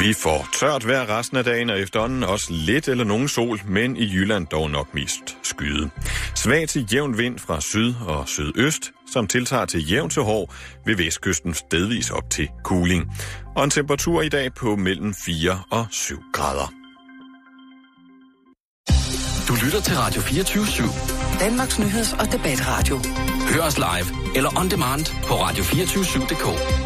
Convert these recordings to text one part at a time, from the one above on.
Vi får tørt vejr resten af dagen, og efterhånden også lidt eller nogen sol, men i Jylland dog nok mest skyde. Svag til jævn vind fra syd og sydøst, som tiltager til jævn til hård ved vestkysten stedvis op til kuling. Og en temperatur i dag på mellem 4 og 7 grader. Du lytter til Radio 24 /7. Danmarks nyheds- og debatradio. Hør os live eller on demand på radio247.dk.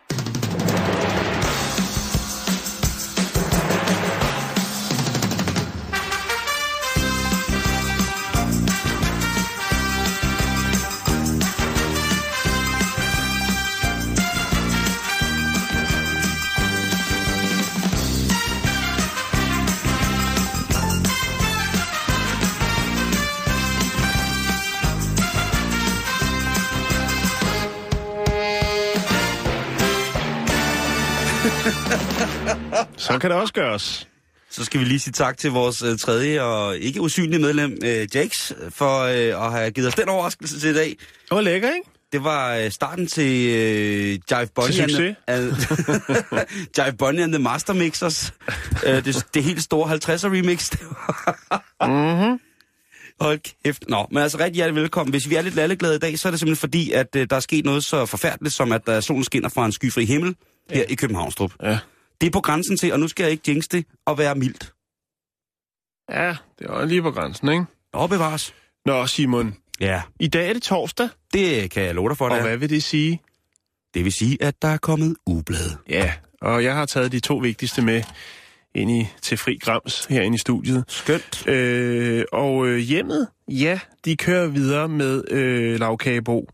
Så kan det også gøres. Så skal vi lige sige tak til vores øh, tredje og ikke usynlige medlem, øh, Jax, for øh, at have givet os den overraskelse til i dag. Det var lækker, ikke? Det var øh, starten til øh, Jive Bunny Til and. Jive Bunny and the Master Mixers. øh, det, det helt store 50'er remix. Mhm. Hold kæft. Nå, men altså rigtig hjertelig velkommen. Hvis vi er lidt lalleglade i dag, så er det simpelthen fordi, at øh, der er sket noget så forfærdeligt, som at der solen skinner fra en skyfri himmel her i Københavnstrup. Ja. Det er på grænsen til, og nu skal jeg ikke jinx det, at være mildt. Ja, det var lige på grænsen, ikke? Bevares. Nå, Simon. Ja, I dag er det torsdag, det kan jeg love dig for, og det er. hvad vil det sige? Det vil sige, at der er kommet ublade. Ja, og jeg har taget de to vigtigste med ind i til fri grams herinde i studiet. Skønt. Øh, og øh, hjemmet, ja, de kører videre med øh, lavkagebo.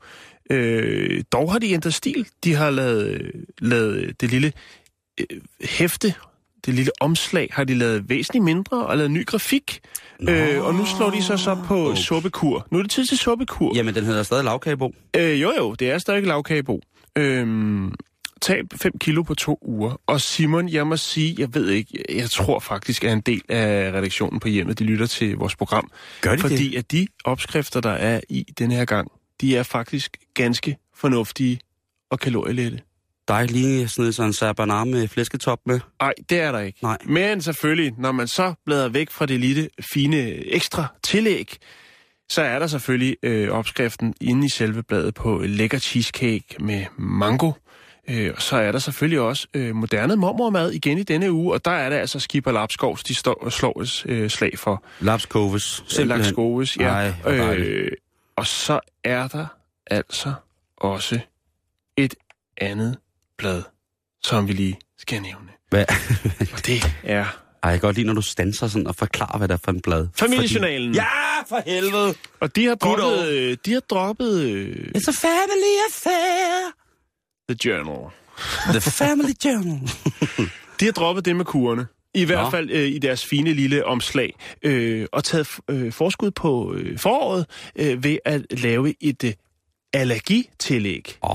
Øh, dog har de ændret stil. De har lavet, lavet det lille øh, hæfte, det lille omslag, har de lavet væsentligt mindre og lavet ny grafik. Øh, og nu slår de så så på Okay. suppekur. Nu er det tid til suppekur. Jamen, den hedder stadig lavkagebo. Øh, jo jo, det er stadig lavkagebo. Øhm, tab 5 kilo på to uger. Og Simon, jeg må sige, jeg ved ikke, jeg tror faktisk, at en del af redaktionen på hjemmet, de lytter til vores program. Gør de fordi at de opskrifter, der er i den her gang, de er faktisk ganske fornuftige og kalorielette. Der er ikke lige sådan sådan en sabanar med flæsketop med. Nej, det er der ikke. Nej. Men selvfølgelig, når man så bladrer væk fra det lille, fine ekstra tillæg, så er der selvfølgelig øh, opskriften inde i selve bladet på lækker cheesecake med mango. Øh, og så er der selvfølgelig også øh, moderne mormormad igen i denne uge, og der er det altså Skipper Lapskovs, de står og slår øh, slag for. Lapskoves. Simpelthen. Lakskoves, ja. Ej, øh, og så er der altså også et andet blad, som vi lige skal nævne. Hvad? Og det er Ej, jeg kan godt lide, når du stanser sådan og forklarer, hvad der er for en blad. Familiejournalen. Fordi... Ja, for helvede! Og de har droppet, øh, de har droppet øh, It's a family affair. The Journal. The Family Journal. De har droppet det med kurerne. I hvert Nå. fald øh, i deres fine lille omslag. Øh, og taget øh, forskud på øh, foråret øh, ved at lave et øh, allergitillæg. Åh,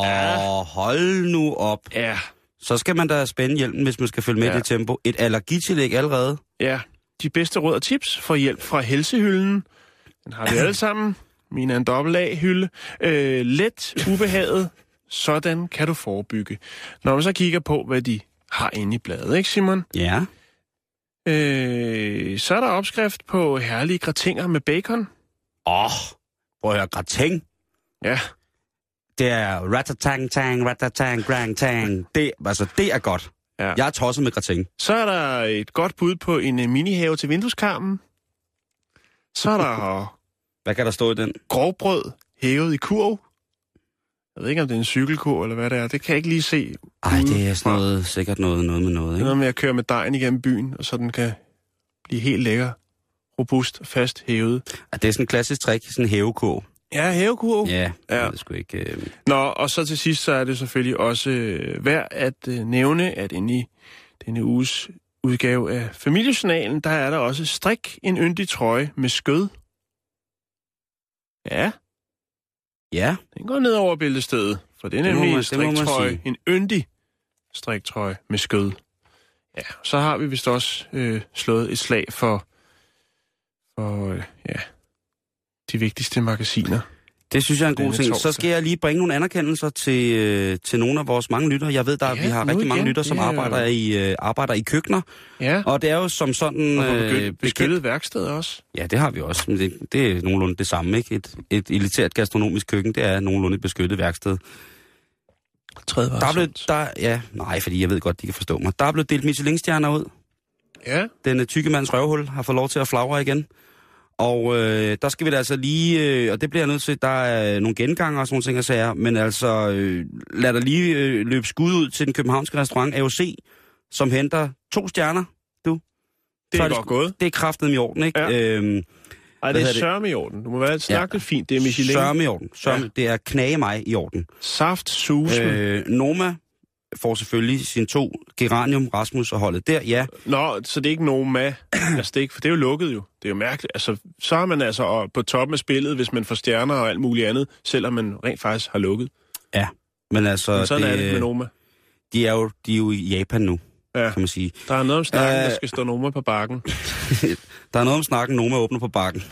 oh, Ja. hold nu op. Ja, Så skal man da spænde hjelmen, hvis man skal følge med Ja. i det tempo. Et allergitillæg allerede. ja. De bedste råd og tips for hjælp fra helsehylden. Den har vi alle sammen. Min er en dobbelt A-hylde. Øh, let ubehaget. Sådan kan du forebygge. Når man så kigger på, hvad de har inde i bladet, ikke Simon? Ja. Øh, så er der opskrift på herlige gratinger med bacon. Åh, oh, prøv at høre, gratin. Ja, Det er ratatang tang, ratatang grang tang. Det, altså, det er godt. Ja. Jeg er tosset med gratin. så er der et godt bud på en øh, minihave til vindueskarmen. Så er der Hvad kan der stå i den? grovbrød hævet i kurv. Jeg ved ikke, om det er en cykelkur eller hvad det er. Det kan jeg ikke lige se. Ej, det er udefra. sådan noget, sikkert noget, noget med noget, ikke? noget med at køre med dejen igennem byen, og så den kan blive helt lækker, robust, fast hævet. Ja, det er sådan en klassisk trick, sådan en hævekurv. Ja, hævekurv. Ja, Ja. det sgu ikke... Øh... Nå, og så til sidst, så er det selvfølgelig også øh, værd at øh, nævne, at inde i denne uges udgave af Familiejournalen, der er der også strik en yndig trøje med skød. Ja, Ja, den går ned over bæltestedet, for det er nemlig en striktrøje, en yndig striktrøje med skød. Ja, så har vi vist også øh, slået et slag for, for øh, ja, de vigtigste magasiner. Det synes jeg er en god ting. Så skal jeg lige bringe nogle anerkendelser til, øh, til nogle af vores mange lyttere. Jeg ved, der Ja, vi har rigtig mange igen. lyttere, som er- arbejder i, øh, arbejder i køkkener. Ja, Og det er jo som sådan... og øh, beskyttet, værksted også. Ja, det har vi også. Men det, det er nogenlunde det samme, ikke? Et, et elitært gastronomisk køkken, det er nogenlunde et beskyttet værksted. Tredje Der er blevet, der, ja, nej, fordi jeg ved godt, de kan forstå mig. Der er blevet delt Michelin-stjerner ud. Ja, Den tykke mands røvhul har fået lov til at flagre igen. Og øh, der skal vi da altså lige, øh, og det bliver jeg nødt til, der er nogle genganger og sådan nogle ting, jeg sager, men altså øh, lad der lige øh, løbe skud ud til den københavnske restaurant AOC, som henter to stjerner. det Så er er det godt sgu- gået. Det er kraftet i orden, ikke? Ja. Øhm, Ej, det er det? sørme i orden. Du må være snakke lidt fint. Det er Michelin. Sørme i orden. Sørme, Ja. ja. Det er knage mig i orden. Saft, susen. Øh, Noma får selvfølgelig sine to Geranium, Rasmus og holdet der, ja. Nå, så det er ikke Noma. altså, det er ikke, for det er jo lukket jo. Det er jo mærkeligt. Altså, så er man altså øh, på toppen af spillet, hvis man får stjerner og alt muligt andet, selvom man rent faktisk har lukket. Men altså, Men sådan det, er det med Noma. de, er jo, de er jo i Japan nu, Ja. kan man sige. Der er noget om snakken, Øh. der skal stå Noma på bakken. Der er noget om snakken, Noma åbner på bakken.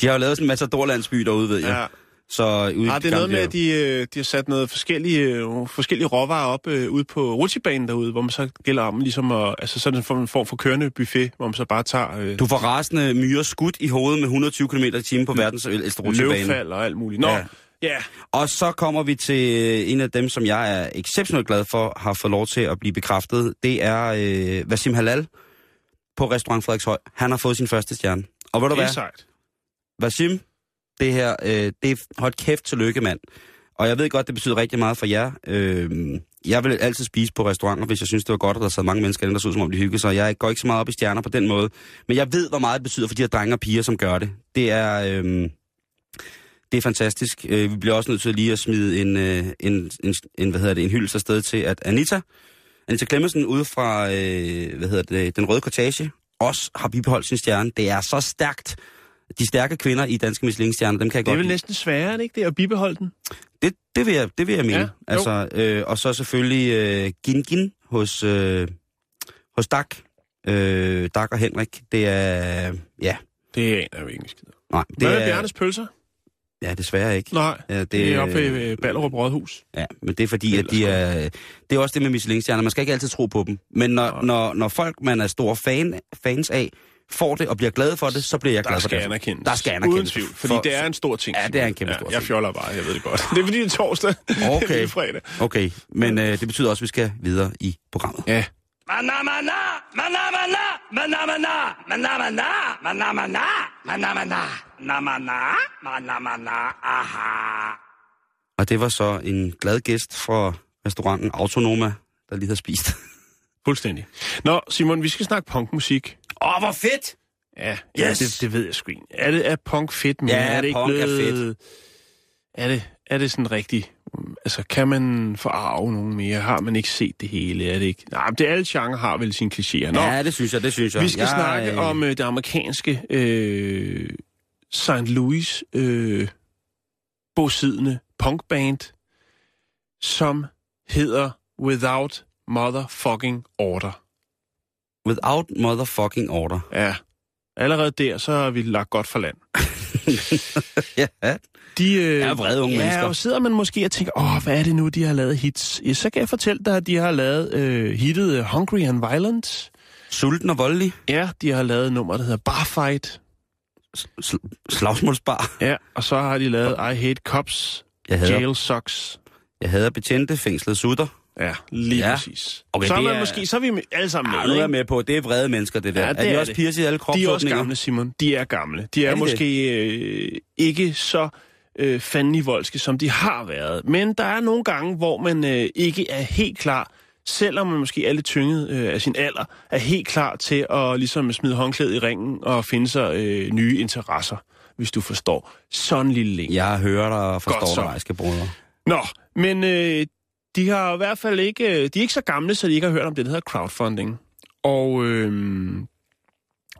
de har jo lavet sådan en matadorlandsby derude, ved jeg. Ja. Så ude Ah, det er noget med, at de, øh, de har sat noget forskellige, øh, forskellige råvarer op øh, ude på rutsjebanen derude, hvor man så gælder om ligesom at, altså sådan en form- for kørende buffet, hvor man så bare tager øh, Du får rasende myrer skudt i hovedet med 120 km i timen på verdens ældste rutsjebane. løvfald og alt muligt. Nå, ja. Ja. Og så kommer vi til en af dem, som jeg er exceptionelt glad for, har fået lov til at blive bekræftet. Det er øh, Vasim Halal på Restaurant Frederikshøj. Han har fået sin første stjerne. Og ved du det hvad? sejt. Vasim, det her, øh, det er hold kæft til lykke, mand. Og jeg ved godt, det betyder rigtig meget for jer. Øh, jeg vil altid spise på restauranter, hvis jeg synes, det var godt, at der sad mange mennesker inde, der så ud, som om de hyggede sig. Jeg går ikke så meget op i stjerner på den måde. Men jeg ved, hvor meget det betyder for de her drenge og piger, som gør det. Det er... Øh, det er fantastisk. Øh, vi bliver også nødt til lige at smide en, øh, en, en, en, hvad hedder det, en hyldest afsted til, at Anita, Anita Clemmensen ude fra øh, hvad hedder det, den røde kortage, også har bibeholdt sin stjerne. Det er så stærkt. De stærke kvinder i danske Michelin-stjerner, dem kan jeg Det er godt vel lide. næsten sværere, er ikke det, at bibeholde den? Det, det, vil jeg, det vil jeg mene. Ja, jo. altså, øh, og så selvfølgelig øh, Gin Gin hos, øh, hos Dak. Øh, Dak og Henrik. Det er... Ja, Det aner jo ikke. skid nej. Det Hvad med er, Bjarnes pølser? Ja, desværre ikke. Nej, Ja, det, det er oppe ved øh, Ballerup Rådhus. Ja, men det er fordi, at de er... Det er også det med Michelin-stjerner. Man skal ikke altid tro på dem. Men når, når, når folk, man er store fan, fans af, får det og bliver glade for det, så bliver jeg glad Der for skal det. anerkendes. Der skal anerkendes. Uden tvivl, fordi For- det er en stor ting. Ja, det er en kæmpe ja, stor Jeg ting. fjoller bare, jeg ved det godt. Det er fordi, det er torsdag. Okay. det er fredag. Okay, men øh, det betyder også, at vi skal videre i programmet. Ja. Mana mana, mana mana, mana mana, mana mana, mana mana, mana mana, na mana, mana mana, aha. Og det var så en glad gæst fra restauranten Autonoma, der lige havde spist. Fuldstændig. Nå, Simon, vi skal snakke punkmusik. Åh, oh, hvor fedt! Ja, ja Yes. det, det ved jeg sgu ikke. Er, det, er punk fedt? Men Ja, er det ikke punk er blevet, Er det, er det sådan rigtigt? Altså, kan man forarve nogen mere? Har man ikke set det hele? Er det ikke? Nej, men det alle genre har vel sine klichéer. Nå, Ja, det synes jeg, det synes jeg. vi skal jeg, snakke om øh, det amerikanske øh, St. Louis øh, bosiddende punkband, som hedder Without Motherfucking Order. Without motherfucking order. Ja, allerede der, så har vi lagt godt for land. ja, De øh, er vrede unge ja, mennesker. og sidder man måske og tænker, åh, hvad er det nu, de har lavet hits? Ja, så kan jeg fortælle dig, at de har lavet øh, hittet øh, Hungry and Violent. sulten og voldelig. Ja, de har lavet nummer, der hedder Barfight. Sl- slagsmålsbar. Ja, og så har de lavet I Hate Cops, Jeg hader, Jail Sucks. jeg hader betjente, fængslet sutter. Ja, lige ja. Ja. præcis. Okay, så er man er- måske, så er vi alle sammen Ja, med, nu er med på, det er vrede mennesker, det der. Ja, Ja, det er de er også det. piger i alle De er også kropsåbninger? gamle, Simon. De er gamle. De er, Er de måske øh, ikke så øh, fandenivoldske, som de har været. Men der er nogle gange, hvor man øh, ikke er helt klar, selvom man måske er lidt tynget øh, af sin alder, er helt klar til at ligesom smide håndklædet i ringen og finde sig øh, nye interesser, hvis du forstår. Sådan lille link. Jeg hører dig og forstår dig, rejske brødre. Nå, men øh, de har i hvert fald ikke, øh, de er ikke så gamle, så de ikke har hørt om det, der hedder crowdfunding. Og øh,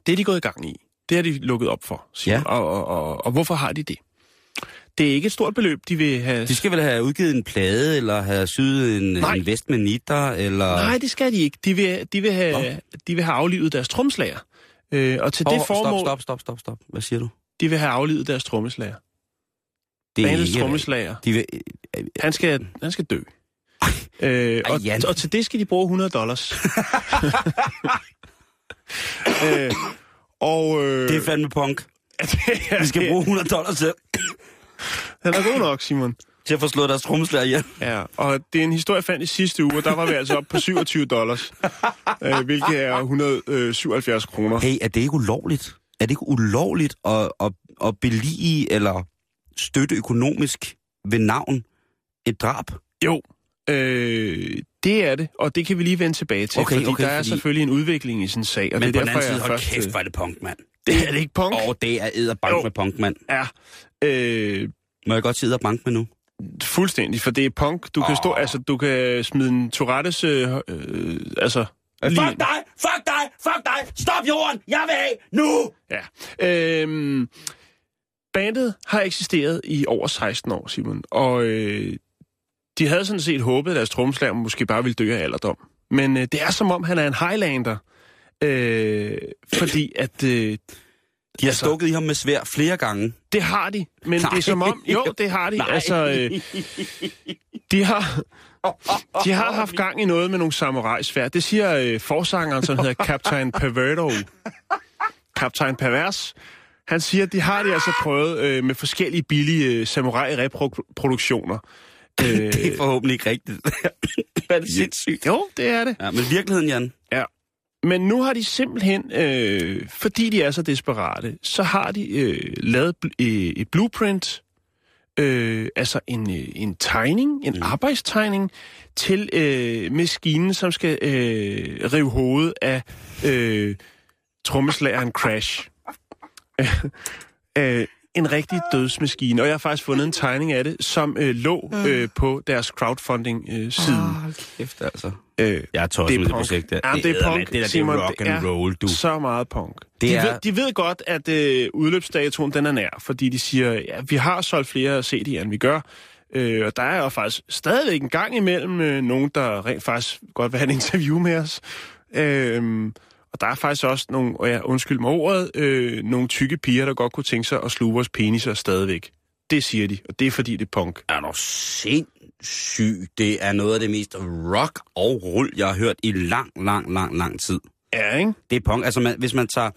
det er de gået i gang i. Det har de lukket op for. Ja. Og, og, og, og hvorfor har de det? Det er ikke et stort beløb, de vil have... De skal vel have udgivet en plade, eller have syet en, Nej. en vest med nitter, eller... Nej, det skal de ikke. De vil, de vil, have, de vil have aflivet deres tromslager. Øh, og til Hov, det formål... Stop, stop, stop, stop, stop. Hvad siger du? de vil have aflivet deres trommeslager. Det er Bandets ikke... trommeslager. De vil, Han skal, han skal dø. Øh, og, Jan. og til det skal de bruge 100 dollars. øh, og øh, det er fandme punk. er, De skal bruge 100 dollars til, Den er god nok, Simon. til at få slået deres trommeslager ihjel. Ja, og det er en historie, jeg fandt i sidste uge, og der var vi altså oppe på 27 dollars, øh, hvilket er 177 kroner. Hey, er det ikke ulovligt? Er det ikke ulovligt at, at, at belige eller støtte økonomisk ved navn et drab? Jo, øh, det er det, og det kan vi lige vende tilbage til, Okay, fordi okay, der er fordi- selvfølgelig en udvikling i sådan en sag, og Men det på er den derfor, anden side, jeg hold først... kæft, øh, er det punk, mand. Det er det ikke punk? Og det er æderbank Jo. med punk, mand. Ja, øh, Må jeg godt sige æderbank med nu? fuldstændig, for det er punk. Du kan, stå, altså, du kan smide en Tourettes... Øh, øh, altså, Fuck dig! Fuck dig! Fuck dig! Stop jorden! Jeg vil af nu! Ja. Øhm, bandet har eksisteret i over 16 år, Simon, og øh, de havde sådan set håbet, at deres trommeslager måske bare ville dø af alderdom. Men øh, det er som om, han er en Highlander, øh, fordi at... Øh, De har stukket i ham med svær flere gange. det har de, men Nej. det er som om... Jo, det har de. Nej. Altså, øh, de har... De har haft gang i noget med nogle samurai-svær. Det siger øh, forsangeren, som hedder Captain Perverto. Captain Pervers. Han siger, at de har det altså prøvet øh, med forskellige billige øh, samurai-reproduktioner. Øh, Det er forhåbentlig ikke rigtigt. Hvad er det sindssygt? jo, det er det. Ja, men virkeligheden, Jan. Ja. Men nu har de simpelthen, øh, fordi de er så desperate, så har de øh, lavet bl- øh, et blueprint, øh, altså en, øh, en tegning, en mm. arbejdstegning til øh, maskinen, som skal øh, rive hovedet af øh, trommeslageren Crash. øh, en rigtig dødsmaskine, og jeg har faktisk fundet en tegning af det, som øh, lå øh, på deres crowdfunding-side. Øh, Hold kæft, altså. øh, Jeg er tosset det er med det projekt der. Ja, det er eddermame- punk, Det der, Simon, det er rock det and er roll, du. Så meget punk. Det de, er- ved, de ved godt, at øh, udløbsdatoen den er nær, fordi de siger, ja, vi har solgt flere CD'er, end vi gør. Øh, og der er jo faktisk stadigvæk en gang imellem øh, nogen, der rent faktisk godt vil have et interview med os. Øh, og der er faktisk også nogle, og ja, undskyld mig ordet, øh, nogle tykke piger, der godt kunne tænke sig at sluge vores peniser stadigvæk. Det siger de, og det er fordi, det er punk. er du sindssyg. Det er noget af det mest rock og rull, jeg har hørt i lang, lang, lang, lang tid. Ja, ikke? Det er punk. Altså, man, hvis man tager...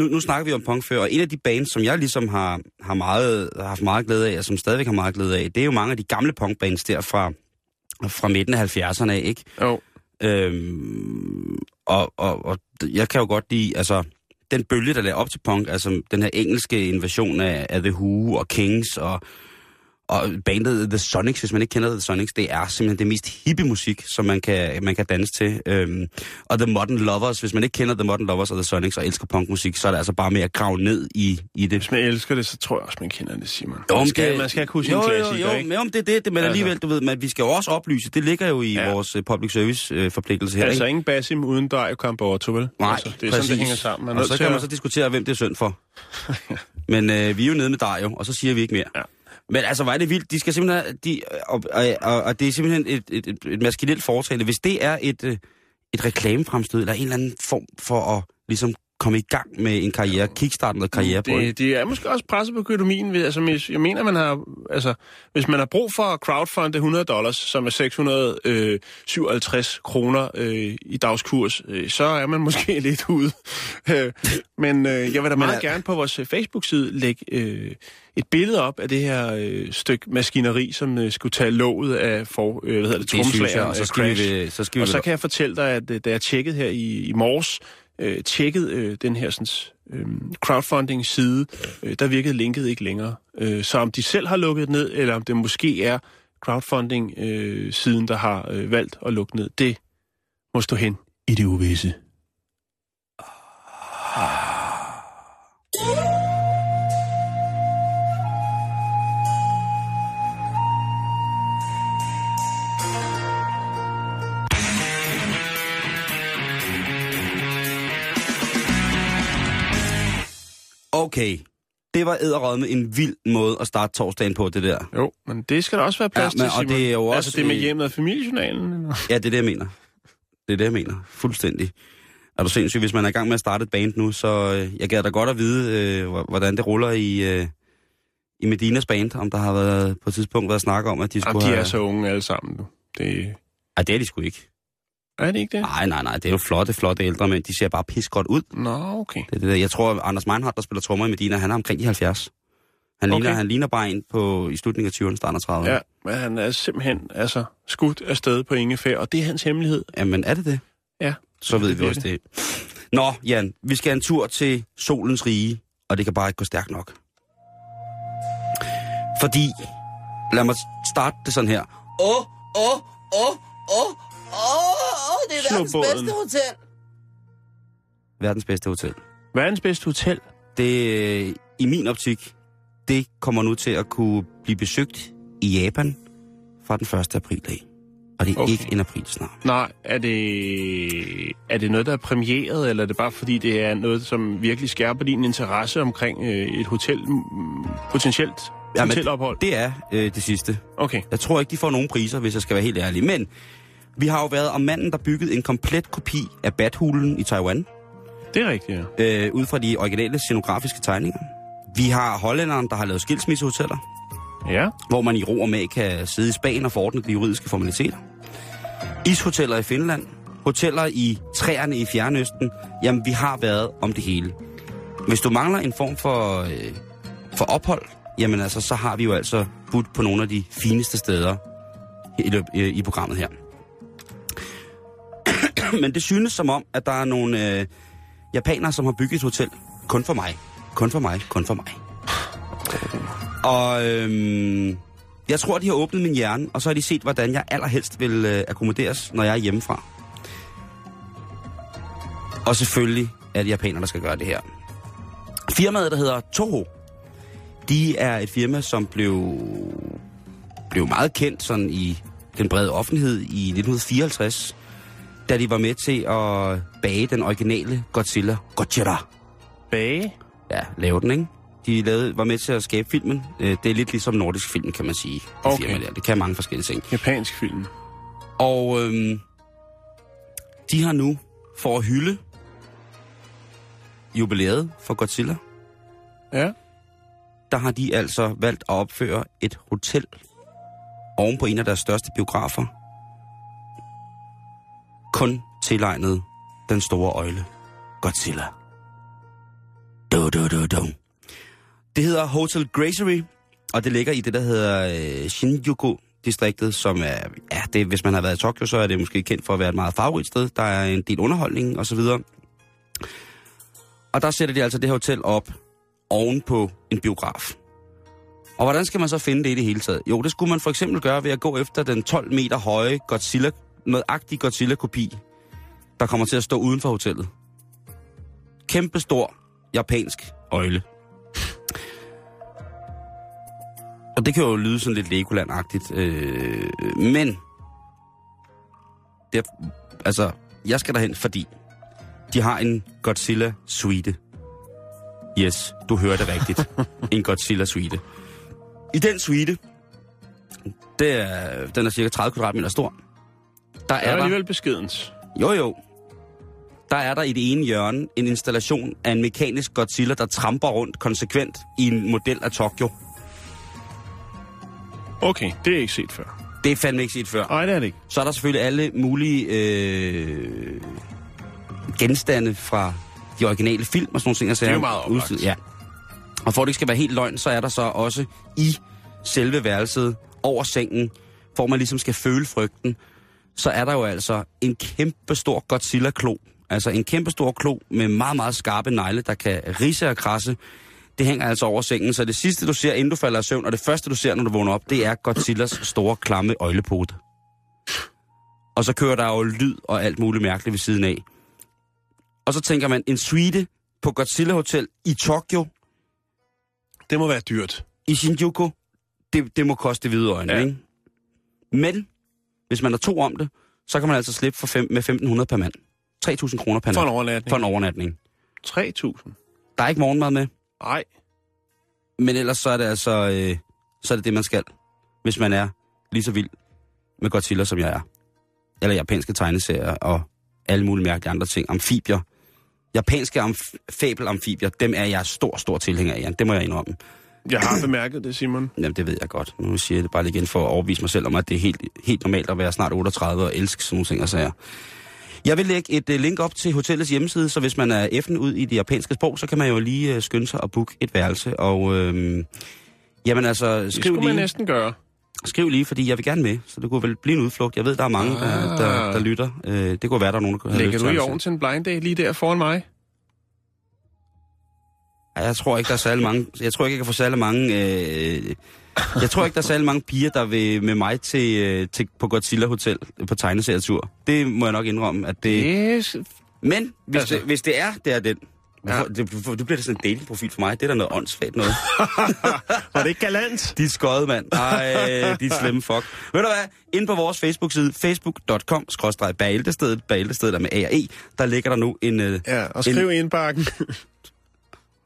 Nu, nu snakker vi om punk før, og en af de bands, som jeg ligesom har, har, meget, har haft meget glæde af, og som stadigvæk har meget glæde af, det er jo mange af de gamle punkbands der fra, fra midten af 70'erne af, ikke? Jo. Øhm, og, og, og jeg kan jo godt lide, altså, den bølge, der lagde op til punk, altså den her engelske invasion af, af The Who og Kings og, og bandet The Sonics, hvis man ikke kender The Sonics, det er simpelthen det mest hippe musik, som man kan, man kan danse til. Øhm, og The Modern Lovers, hvis man ikke kender The Modern Lovers og The Sonics og elsker punkmusik, så er det altså bare med at grave ned i, i det. Hvis man elsker det, så tror jeg også, man kender det, Simon. Jo, man, skal, det- man skal kunne sine jo, klassikere, jo, jo, ikke? men jo, men det det, det, men Altså. alligevel, du ved, men vi skal jo også oplyse, det ligger jo i Ja. vores uh, public service uh, forpligtelse her, Altså ikke? ingen Basim uden dig kamp Otto, vel? Nej, altså, det er præcis. sådan, det hænger sammen. Man og så kan man så diskutere, hvem det er synd for. Men øh, vi er jo nede med dig jo, og så siger vi ikke mere. Ja. Men altså, hvor er det vildt. De skal simpelthen de, og, og, og, og det er simpelthen et, et, et, et maskinelt foretagende. Hvis det er et, øh, et reklamefremstød, eller en eller anden form for at ligesom komme i gang med en karriere, kickstarte noget karriere på det. det, er måske også presset på økonomien. Ved, altså, jeg mener, man har, altså, hvis man har brug for at crowdfunde 100 dollars, som er 657 kroner øh, i dagskurs, øh, så er man måske lidt ude. Øh, Men øh, jeg vil da meget er- gerne på vores øh, Facebook-side lægge øh, et billede op af det her øh, stykke maskineri, som øh, skulle tage låget af for, øh, hvad hedder det, og så så så vel- kan jeg fortælle dig, at øh, da jeg tjekkede her i, i morges, øh, tjekkede øh, den her sådan, øh, crowdfunding-side, øh, der virkede linket ikke længere. Øh, så om de selv har lukket ned, eller om det måske er crowdfunding-siden, der har øh, valgt at lukke ned, det må stå hen i det uvisse. Okay, det var æderrød en vild måde at starte torsdagen på, det der. Jo, men det skal der også være plads Ja, men- til, og det er jo Altså også, det med hjemmet og familiejournalen. eller? Ja, det er det, jeg mener. Det er det, jeg mener. Fuldstændig. Er du sindssyg, hvis man er i gang med at starte et band nu, så øh, jeg gad da godt at vide, øh, hvor- hvordan det ruller i, øh, i Medinas band, om der har været på et tidspunkt været snak om, at de Jamen, skulle de have... er så unge alle sammen nu. Det... Ej, det er de sgu ikke. Er det ikke det? Nej, nej, nej, det er jo flotte, flotte ældre mænd. De ser bare pis godt ud. Nå, okay. Det, det der. Jeg tror, Anders Meinhardt, der spiller trommer i Medina, han er omkring de 70. Han, Okay. ligner, han ligner bare en på, i slutningen af 20'erne, starten af 30'erne. Ja, men han er simpelthen altså, skudt afsted på ingefær, og det er hans hemmelighed. Jamen, er det det? Ja. Så ved det vi også det. Nå, Jan, vi skal en tur til solens rige, og det kan bare ikke gå stærkt nok. Fordi, lad mig starte det sådan her. Åh, åh, åh, åh, åh, det er verdens båden. bedste hotel. Verdens bedste hotel. Verdens bedste hotel. Det, øh, i min optik, det kommer nu til at kunne blive besøgt i Japan fra den 1. april af. Og det er Okay. ikke en april snart. Nej, er det, er det noget, der er premieret, eller er det bare fordi, det er noget, som virkelig skærper din interesse omkring øh, et hotel, mm, potentielt Jamen, hotelophold? Det er øh, det sidste. Okay. Jeg tror ikke, de får nogen priser, hvis jeg skal være helt ærlig. Men vi har jo været om manden, der byggede en komplet kopi af Bathulen i Taiwan, Det er rigtigt, ja. øh, ud fra de originale scenografiske tegninger. Vi har hollænderen, der har lavet skilsmissehoteller, Ja, hvor man i ro og mag kan sidde i Spanien og forordne de juridiske formaliteter. Ishoteller i Finland, hoteller i træerne i Fjernøsten. Jamen, vi har været om det hele. Hvis du mangler en form for, øh, for ophold, jamen altså, så har vi jo altså budt på nogle af de fineste steder i, i, i programmet her. Men det synes som om, at der er nogle øh, japanere, som har bygget et hotel kun for mig. Kun for mig, kun for mig. Og øhm, jeg tror, de har åbnet min hjerne, og så har de set, hvordan jeg allerhelst vil øh, akkommoderes, når jeg er hjemmefra. Og selvfølgelig er det japanere, der skal gøre det her. Firmaet, der hedder Toho, de er et firma, som blev, blev meget kendt sådan i den brede offentlighed i 1954, da de var med til at bage den originale Godzilla. Godzilla. bage. Ja, lave den, ikke? De lavede, var med til at skabe filmen. Øh, Det er lidt ligesom nordisk film, kan man sige. Det Okay. firma der. Det kan mange forskellige ting. Japansk film. Og øhm, de har nu, for at hylde jubilæet for Godzilla, Ja. der har de altså valgt at opføre et hotel oven på en af deres største biografer. Kun tilegnet den store øjle, Godzilla. Du, du, du, du. Det hedder Hotel Gracery, og det ligger i det, der hedder øh, Shinjuku-distriktet, som er, ja, det, hvis man har været i Tokyo, så er det måske kendt for at være et meget farverigt sted. Der er en del underholdning og så videre. Og der sætter de altså det her hotel op oven på en biograf. Og hvordan skal man så finde det i det hele taget? Jo, det skulle man for eksempel gøre ved at gå efter den 12 meter høje Godzilla, nøjagtig Godzilla-kopi, der kommer til at stå uden for hotellet. Kæmpe stor japansk øjle. Og det kan jo lyde sådan lidt Legoland-agtigt. Øh, men, det altså, jeg skal derhen, fordi de har en Godzilla-suite. Yes, du hørte rigtigt. en Godzilla-suite. I den suite, det er, den er cirka 30 kvadratmeter stor. Der er er der, alligevel beskedens. jo jo, der er der i det ene hjørne en installation af en mekanisk Godzilla, der tramper rundt konsekvent i en model af Tokyo. Okay, det er ikke set før. Det er fandme ikke set før. Nej, det er det ikke. Så er der selvfølgelig alle mulige øh, genstande fra de originale film og sådan nogle ting. Jeg Det er jo meget oplagt. Ja. Og for at det ikke skal være helt løgn, så er der så også i selve værelset over sengen, hvor man ligesom skal føle frygten, så er der jo altså en kæmpe stor Godzilla-klo. Altså en kæmpe stor klo med meget, meget skarpe negle, der kan rise og krasse. Det hænger altså over sengen, så det sidste du ser, inden du falder i søvn, og det første du ser, når du vågner op, det er Godzillas store, klamme øjlepote. Og så kører der jo lyd og alt muligt mærkeligt ved siden af. Og så tænker man, en suite på Godzilla Hotel i Tokyo, Det må være dyrt. i Shinjuku, det, det må koste hvide øjne, Ja. ikke? Men, hvis man er to om det, så kan man altså slippe for fem, med 1.500 per mand. 3.000 kroner per For en nat. overnatning. For en overnatning. 3.000. Der er ikke morgenmad med, Nej. men ellers så er det altså, øh, så er det det, man skal. Hvis man er lige så vild med Godzilla, som jeg er. Eller japanske tegneserier og alle mulige mærkelige andre ting. Amfibier. Japanske amf- fabelamfibier, dem er jeg stor, stor tilhænger af, Jan. Det må jeg indrømme. Jeg har bemærket det, Simon. Jamen, det ved jeg godt. Nu siger jeg det bare lige igen for at overbevise mig selv om, at det er helt, helt normalt at være snart 38 og elske sådan nogle ting og sager. Jeg vil lægge et uh, link op til hotellets hjemmeside, så hvis man er effen ud i det japanske sprog, så kan man jo lige uh, skynde sig og booke et værelse. Og øhm, jamen altså, Det skriv skulle man lige, næsten gøre. skriv lige, fordi jeg vil gerne med. Så det kunne vel blive en udflugt. Jeg ved, der er mange, der, Ah. der, der lytter. Uh, det kunne være, der er nogen, der kunne have Lægger du i ovnen til en blind date lige der foran mig? Jeg tror ikke, der er særlig mange... Jeg tror ikke, jeg kan få særlig mange... Øh, jeg tror ikke, der er særlig mange piger, der vil med mig til, øh, til på Godzilla Hotel på tegneserietur. Det må jeg nok indrømme, at det... Yes. Men hvis, Altså. det, hvis det er, det er den. Ja. Det, det bliver da sådan en datingprofil for mig. Det er da noget åndssvagt noget. Var det ikke galant? De er skøjet, mand. Ej, de er slemme fuck. Ved du hvad? Inde på vores Facebook-side, facebook.com, skrådstræk Bæltestedet, Bæltestedet er med A og E, der ligger der nu en... Øh, Ja, og skriv i indbakken.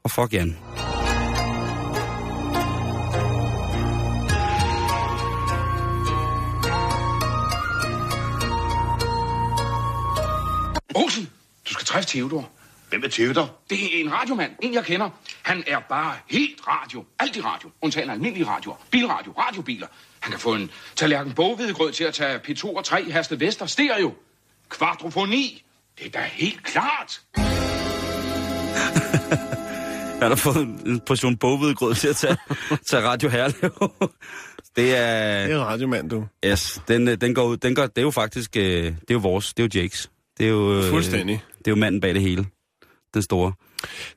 Og fuck Jan. Olsen, du skal træffe Theodor. Hvem er Theodor? Det er en radiomand, en jeg kender. Han er bare helt radio. Alt i radio. Undtagen almindelige radioer. Bilradio, radiobiler. Han kan få en tallerken boghvedegrød til at tage P2 og 3 Herste Vester stereo. Kvadrofoni. Det er da helt klart. Han har fået en en portion bogvedgrød til at tage, tage Radio Herlev. det er... Det er radiomand, du. Yes, den, øh, den går ud. Den går, det er jo faktisk... øh, Det er jo vores. Det er jo Jakes. Det er jo... øh, Fuldstændig. Det er jo manden bag det hele. Den store.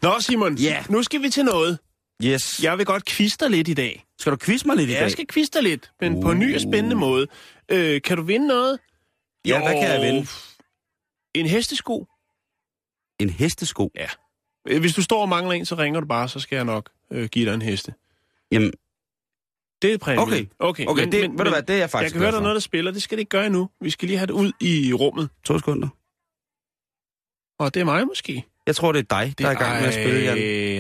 Nå, Simon. Ja. Nu skal vi til noget. Yes. Jeg vil godt dig lidt i dag. Skal du quizze mig lidt i Ja, dag? jeg skal dig lidt, men uh. på en ny og spændende måde. Øh, kan du vinde noget? Ja, hvad kan jeg vinde? En hestesko. En hestesko? Ja. Øh, Hvis du står og mangler en, så ringer du bare, så skal jeg nok øh, give dig en heste. Jamen, Det er præmien. Okay. okay. okay, det, ved du hvad, det er jeg Jeg faktisk kan høre, der er noget, der spiller. Det skal det ikke gøre endnu. Vi skal lige have det ud i rummet. To sekunder. Og det er mig måske. Jeg tror, det er dig, der er i gang med at spille, Jan.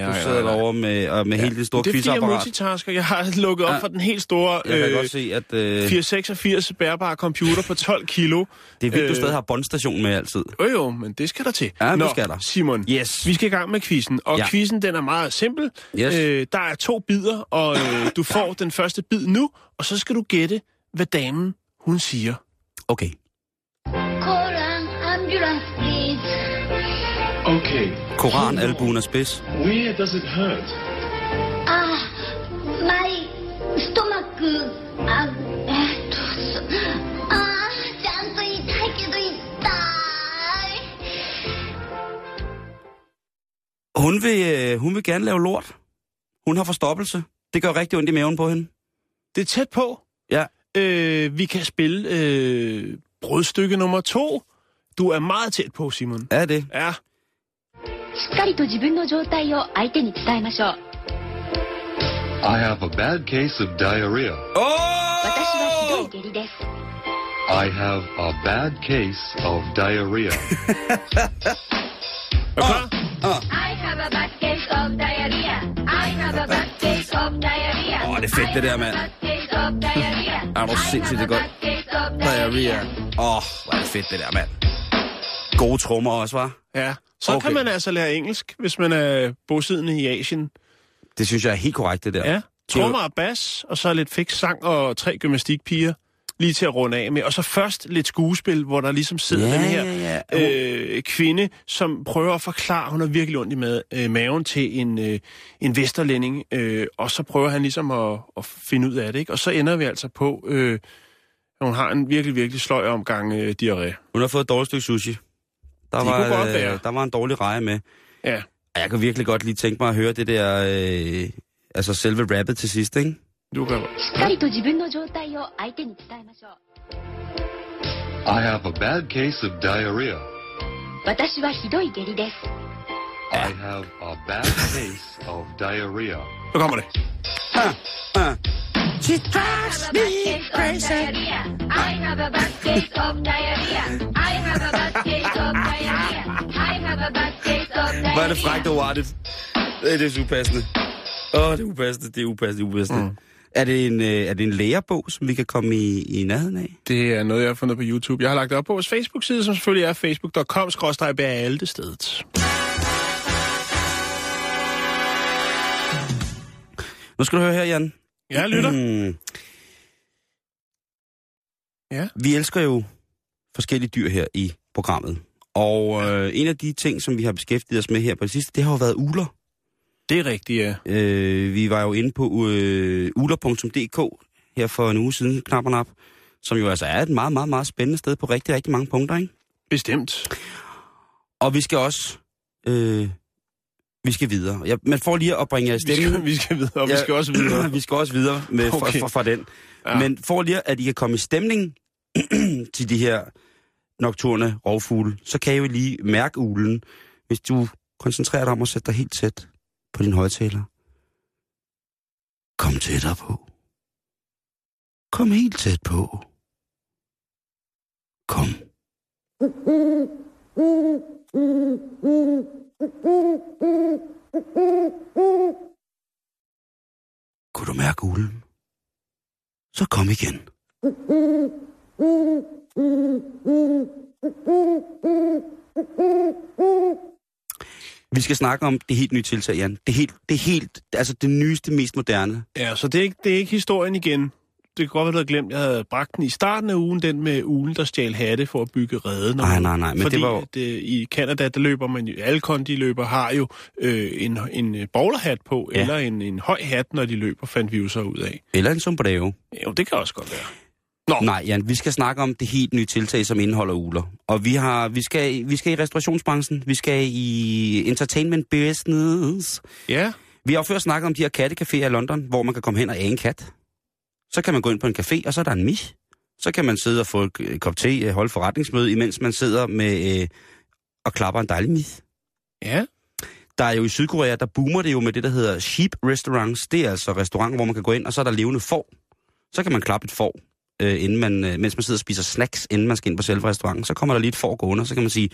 Du ej, sidder ej, derovre med, og med ja. hele det store Det er fordi, jeg quizapparat. multitasker. Jeg har lukket op Ja. for den helt store Jeg kan øh, godt se, at øh, 486 bærbare computer på 12 kilo. det er vildt, du øh, stadig har båndstation med altid. Jo jo, men det skal der til. Ja, det Nå, skal der. Simon, Yes. vi skal i gang med quizzen. Og Ja. quizzen, den er meget simpel. Yes. Øh, der er to bidder, og øh, du får den første bid nu, og så skal du gætte, hvad damen, hun siger. Okay. Call an ambulance Okay, Koran, albuen og spids. where does it hurt? Ah, my stomach. Ah, えっと、そあー、ちゃんと痛いけど痛い。 Hun vil, øh, hun vil gerne lave lort. Hun har forstoppelse. Det gør rigtig ondt i maven på hende. Det er tæt på. Ja. Øh, vi kan spille øh, brudstykke nummer to. Du er meget tæt på, Simon. Er det? Ja. しっかりと自分の状態を相手に伝えましょう。I have a bad case of diarrhea. 私はひどい下痢です。I have a bad case of diarrhea. Er du klar? I have a bad case of diarrhea. I have a bad case of diarrhea. Åh, det er fedt, det der, mand. I have a bad case of diarrhea. Er du sindssygt, det er godt. I have a bad case of Diarrhea. Åh, oh, hvor er det fedt, det der, mand. Gode trommer også, var. Ja. Så Okay. kan man altså lære engelsk, hvis man er bosiddende i Asien. Det synes jeg er helt korrekt, det der. Ja. Trommer og bas, og så lidt fix sang og tre gymnastikpiger lige til at runde af med. Og så først lidt skuespil, hvor der ligesom sidder Ja, den her ja, ja. Øh, kvinde, som prøver at forklare, hun har virkelig ondt i mad, øh, maven til en, øh, en vesterlænding, øh, og så prøver han ligesom at, at finde ud af det. Ikke? Og så ender vi altså på, øh, at hun har en virkelig, virkelig sløj omgang øh, diarré. Hun har fået et dårligt stykke sushi. Der, de var, godt øh, være. der var en dårlig reje med. Ja. Jeg kan virkelig godt lige tænke mig at høre det der, øh, altså selve rappet til sidst, ikke? Du kan... I have a bad case of diarrhea. I have a bad case of diarrhea. Nu kommer det. Ah, ah have a bad case of diarrhea. I have a bad case of diarrhea. I have a bad case of diarrhea. I have a bad case of diarrhea. Hvor er det frækt og uartigt. Det er det er upassende. Åh, oh, det er upassende, det er upassende, det er upassende. Mm. Er det en, øh, er det en lærebog, som vi kan komme i, i nærheden af? Det er noget, jeg har fundet på YouTube. Jeg har lagt det op på vores Facebook-side, som selvfølgelig er facebook.com stedet. Nu skal du høre her, Jan. Jeg lytter. Mm. Ja. Vi elsker jo forskellige dyr her i programmet. Og øh, en af de ting, som vi har beskæftiget os med her på det sidste, det har jo været uler. Det er rigtigt, ja. Øh, vi var jo inde på øh, uler.dk her for en uge siden, knap og nap, som jo altså er et meget, meget, meget spændende sted på rigtig, rigtig mange punkter, ikke? Bestemt. Og vi skal også... Øh, vi skal videre. Ja, men for lige at bringe jer i Vi stemning... skal, vi skal videre, og vi skal også videre. vi skal også videre med, okay. Fra, fra, fra den. Ja. Ja. Men for lige, at I kan komme i stemning til de her nocturne rovfugle, så kan I jo lige mærke ulen, hvis du koncentrerer dig om at sætte dig helt tæt på din højtaler. Kom tættere på. Kom helt tæt på. Kom. Kunne du mærke ulen? Så kom igen. Vi skal snakke om det helt nye tiltag, Jan. Det helt, det helt, altså det nyeste, mest moderne. Ja, så det er, ikke, det er ikke historien igen. Det kan godt være, du havde glemt, jeg havde bragt den i starten af ugen, den med ugen, der stjal hatte for at bygge redde. Nej, nej, nej, men Fordi det var jo- at, øh, i Canada, der løber man jo, alle kondiløber har jo øh, en, en øh, bowlerhat på, Ja. eller en, en høj hat, når de løber, fandt vi jo så ud af. Eller en sombrero. Jo, det kan også godt være. Nå, Nej, Jan, vi skal snakke om det helt nye tiltag, som indeholder uler. Og vi, har, vi, skal, vi skal i restaurationsbranchen, vi skal i entertainment business. ja, Vi har før snakket om de her kattecaféer i London, hvor man kan komme hen og æge en kat. Så kan man gå ind på en café, og så er der en mis. Så kan man sidde og få øh, kop te, øh, holde forretningsmøde, imens man sidder med øh, og klapper en dejlig mis. ja, Der er jo i Sydkorea, der boomer det jo med det, der hedder sheep restaurants. Det er altså restauranter, hvor man kan gå ind, og så er der levende får. Så kan man klappe et får, øh, inden man, øh, mens man sidder og spiser snacks, inden man skal ind på selve restauranten. Så kommer der lige et får gående, og så kan man sige,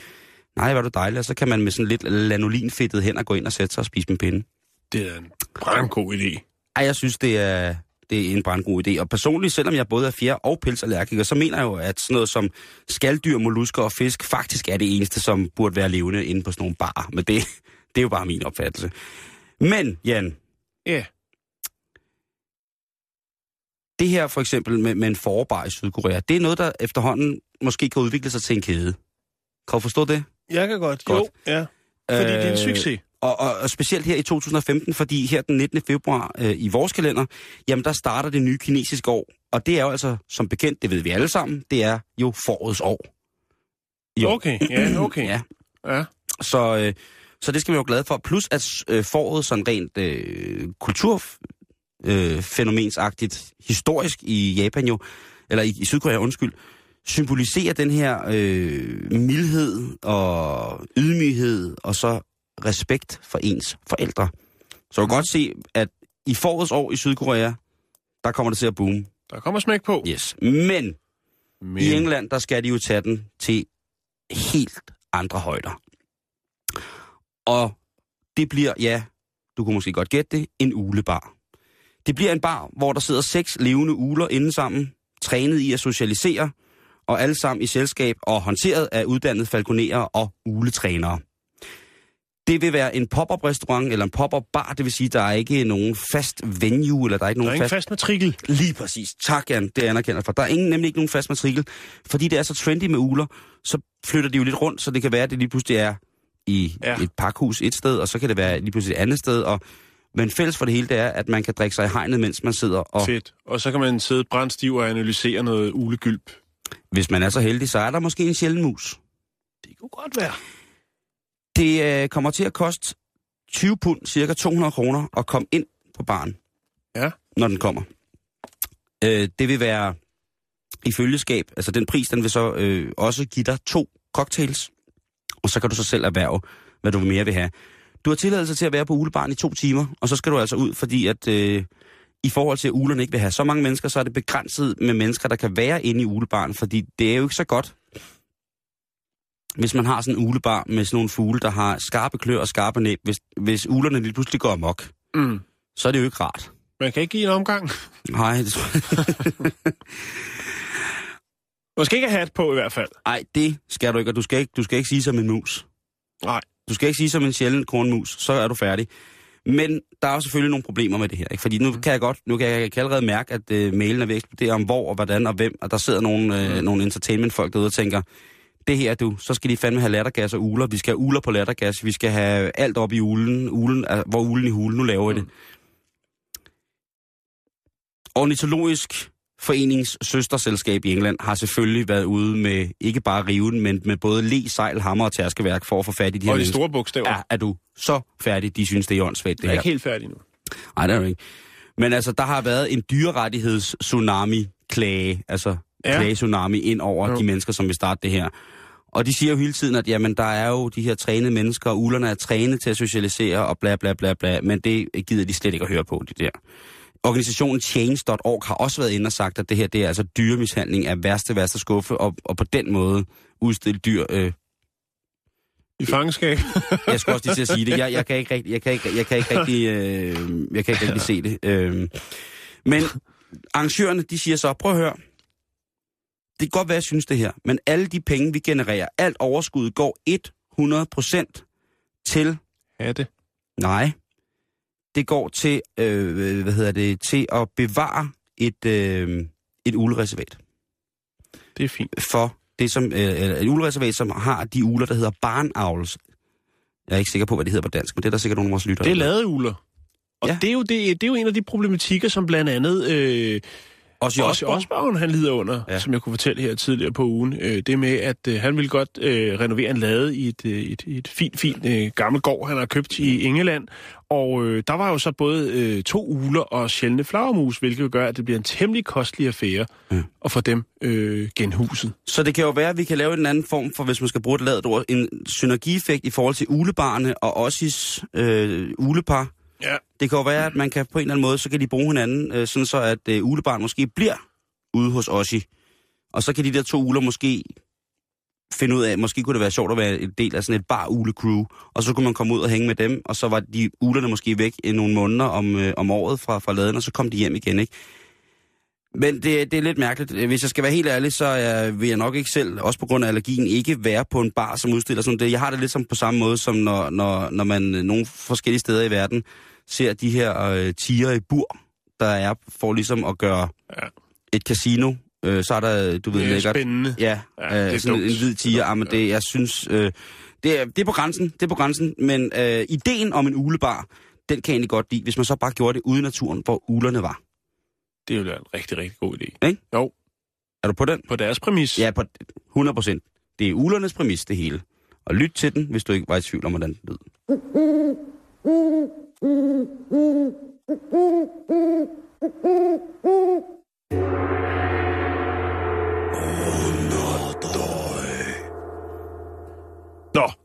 nej, er du dejlig. Og så kan man med sådan lidt lanolinfedtet hen og gå ind og sætte sig og spise med pinde. det er en brandgod idé. Ej, jeg synes, det er, det er en brandgod idé. Og personligt, selvom jeg både er fjer- og pelsallergiker, så mener jeg jo, at sådan noget som skalddyr, mollusker og fisk faktisk er det eneste, som burde være levende inde på sådan nogle barer. Men det, det er jo bare min opfattelse. Men, Jan, Ja, det her for eksempel med, med en forbar i Sydkorea, det er noget, der efterhånden måske kan udvikle sig til en kæde. Kan du forstå det? jeg kan godt. Godt. Jo, ja. Fordi det er en Øh, succes. Og, og, og specielt her i 2015, fordi her den 19. februar øh, i vores kalender, jamen der starter det nye kinesiske år. Og det er jo altså, som bekendt, det ved vi alle sammen, det er jo forårets år. Jo. Okay, ja, okay. Ja, ja. så, øh, så det skal vi være glade for. Plus at øh, foråret sådan rent øh, kulturfænomensagtigt, øh, historisk i Japan jo, eller i, i Sydkorea, undskyld, symboliserer den her øh, mildhed og ydmyghed og så respekt for ens forældre. Så du kan godt se, at i forårets år i Sydkorea, der kommer det til at boome. Der kommer smæk på. Yes. Men Men, i England, der skal de jo tage den til helt andre højder. Og det bliver, ja, du kunne måske godt gætte det, en ulebar. Det bliver en bar, hvor der sidder seks levende uler inde sammen, trænet i at socialisere, og alle sammen i selskab og håndteret af uddannede falconerer og uletrænere. Det vil være en pop-up restaurant eller en pop-up bar, det vil sige, der er ikke nogen fast venue, eller der er ikke der er nogen ingen fast fast matrikel. Lige præcis. Tak, Jan. Det anerkender jeg for. Der er ingen, nemlig ikke nogen fast matrikel. Fordi det er så trendy med uler, så flytter de jo lidt rundt, så det kan være, at det lige pludselig er i ja. et pakhus et sted, og så kan det være lige pludselig et andet sted. Og, men fælles for det hele, det er, at man kan drikke sig i hegnet, mens man sidder. Og Fedt. Og så kan man sidde brændstiv og analysere noget ulegylp. hvis man er så heldig, så er der måske en sjælden mus. Det kunne godt være. Det øh, kommer til at koste 20 pund, cirka 200 kroner, at komme ind på baren, Ja. når den kommer. Øh, det vil være i følgeskab, altså den pris, den vil så øh, også give dig to cocktails, og så kan du så selv erhverve, hvad du mere vil have. Du har tilladelse til at være på ulebaren i to timer, og så skal du altså ud, fordi at øh, i forhold til, at ulerne ikke vil have så mange mennesker, så er det begrænset med mennesker, der kan være inde i ulebaren, fordi det er jo ikke så godt, hvis man har sådan en ulebar med sådan nogle fugle, der har skarpe klør og skarpe næb. Hvis, hvis ulerne lige pludselig går amok, Mm. så er det jo ikke rart. Man kan ikke give en omgang. Nej, det tror jeg. Man skal ikke have hat på i hvert fald. Ej, det skal du ikke, og du skal ikke, du skal ikke sige som en mus. Nej. Du skal ikke sige som en sjælden kornmus, så er du færdig. Men der er jo selvfølgelig nogle problemer med det her, ikke? Fordi nu kan jeg godt, nu kan jeg, jeg kan allerede mærke, at øh, mailen er ved at eksplodere om hvor og hvordan og hvem, og der sidder nogle, øh, nogle entertainment-folk derude og tænker, det her du, så skal de fandme have lattergas og uler, vi skal have uler på lattergas, vi skal have alt op i ulen, ulen hvor ulen i hulen, nu laver jeg det. Ornitologisk Forenings søsterselskab i England har selvfølgelig været ude med ikke bare riven, men med både le, sejl, hammer og tærskeværk for at få fat i de her Og de mennesker. store bogstaver. Ja, er du så færdig? De synes, det er åndssvagt, det Jeg er her. ikke helt færdig nu. Nej, det er du ikke. Men altså, der har været en dyrerettigheds-tsunami-klage, altså Ja. ja. klage-tsunami ind over Jo. de mennesker, som vil starte det her. Og de siger jo hele tiden, at jamen, der er jo de her trænede mennesker, og ulerne er trænet til at socialisere, og bla bla bla bla, men det gider de slet ikke at høre på, de der. Organisationen Change.org har også været inde og sagt, at det her det er altså dyremishandling af værste, værste skuffe, og, og på den måde udstille dyr øh, I fangenskab. jeg skulle også lige til at sige det. Jeg, jeg kan ikke rigtig, jeg kan ikke, jeg kan ikke rigtig, øh, jeg kan ikke rigtig se det. Øh. Men arrangørerne, de siger så, prøv at høre. Det kan godt være, jeg synes det her, men alle de penge, vi genererer, alt overskud går 100% til, Hatte. nej, det går til, øh, hvad hedder det, til at bevare et, øh, et ulereservat Det er fint. for det som, øh, et ulereservat, som har de uler, der hedder barnavls. Jeg er ikke sikker på, hvad det hedder på dansk, men det er der sikkert nogle af vores lyttere. Det er ladeuler. Og. Ja. det, er jo det, det er jo en af de problematikker, som blandt andet øh, Også i også Osborg. Han lider under, ja. Som jeg kunne fortælle her tidligere på ugen. Øh, det med, at øh, han ville godt øh, renovere en lade i et, øh, et, et fint, fint øh, gammelt gård, han har købt i England. Og øh, der var jo så både øh, to uler og sjældne flagermus, hvilket gør, at det bliver en temmelig kostelig affære Ja. at få dem øh, genhuset. Så det kan jo være, at vi kan lave en anden form for, hvis man skal bruge et ladet ord, en synergieffekt i forhold til ulebarne og Ossis øh, ulepar. Ja. Det kan jo være, at man kan på en eller anden måde, så kan de bruge hinanden, øh, sådan så at øh, ulebarn måske bliver ude hos Oshi. Og så kan de der to uler måske finde ud af, måske kunne det være sjovt at være en del af sådan et bar ule crew og så kunne man komme ud og hænge med dem, og så var de ulerne måske væk i nogle måneder om, øh, om året fra, fra laden, og så kom de hjem igen, ikke? Men det, det er lidt mærkeligt. Hvis jeg skal være helt ærlig, så er, vil jeg nok ikke selv, også på grund af allergien, ikke være på en bar, som udstiller sådan det. Jeg har det lidt som på samme måde, som når, når, når man øh, nogle forskellige steder i verden ser de her øh, tiger i bur, der er for ligesom at gøre Ja. et casino. Øh, så er der, du ved, Det er lækkert. spændende. Ja, Ja, ja det øh, sådan en hvid tiger. Ja, men det, jeg synes, øh, det, er, det er på grænsen, det er på grænsen. Men øh, ideen om en ulebar, den kan jeg egentlig godt lide, hvis man så bare gjorde det ude i naturen, hvor ulerne var. Det er jo en rigtig, rigtig god idé. Ikke? Jo, Er du på den? på deres præmis. Ja, på 100 procent. Det er ulernes præmis, det hele. Og lyt til den, hvis du ikke var i tvivl om, hvordan den lød. Nå,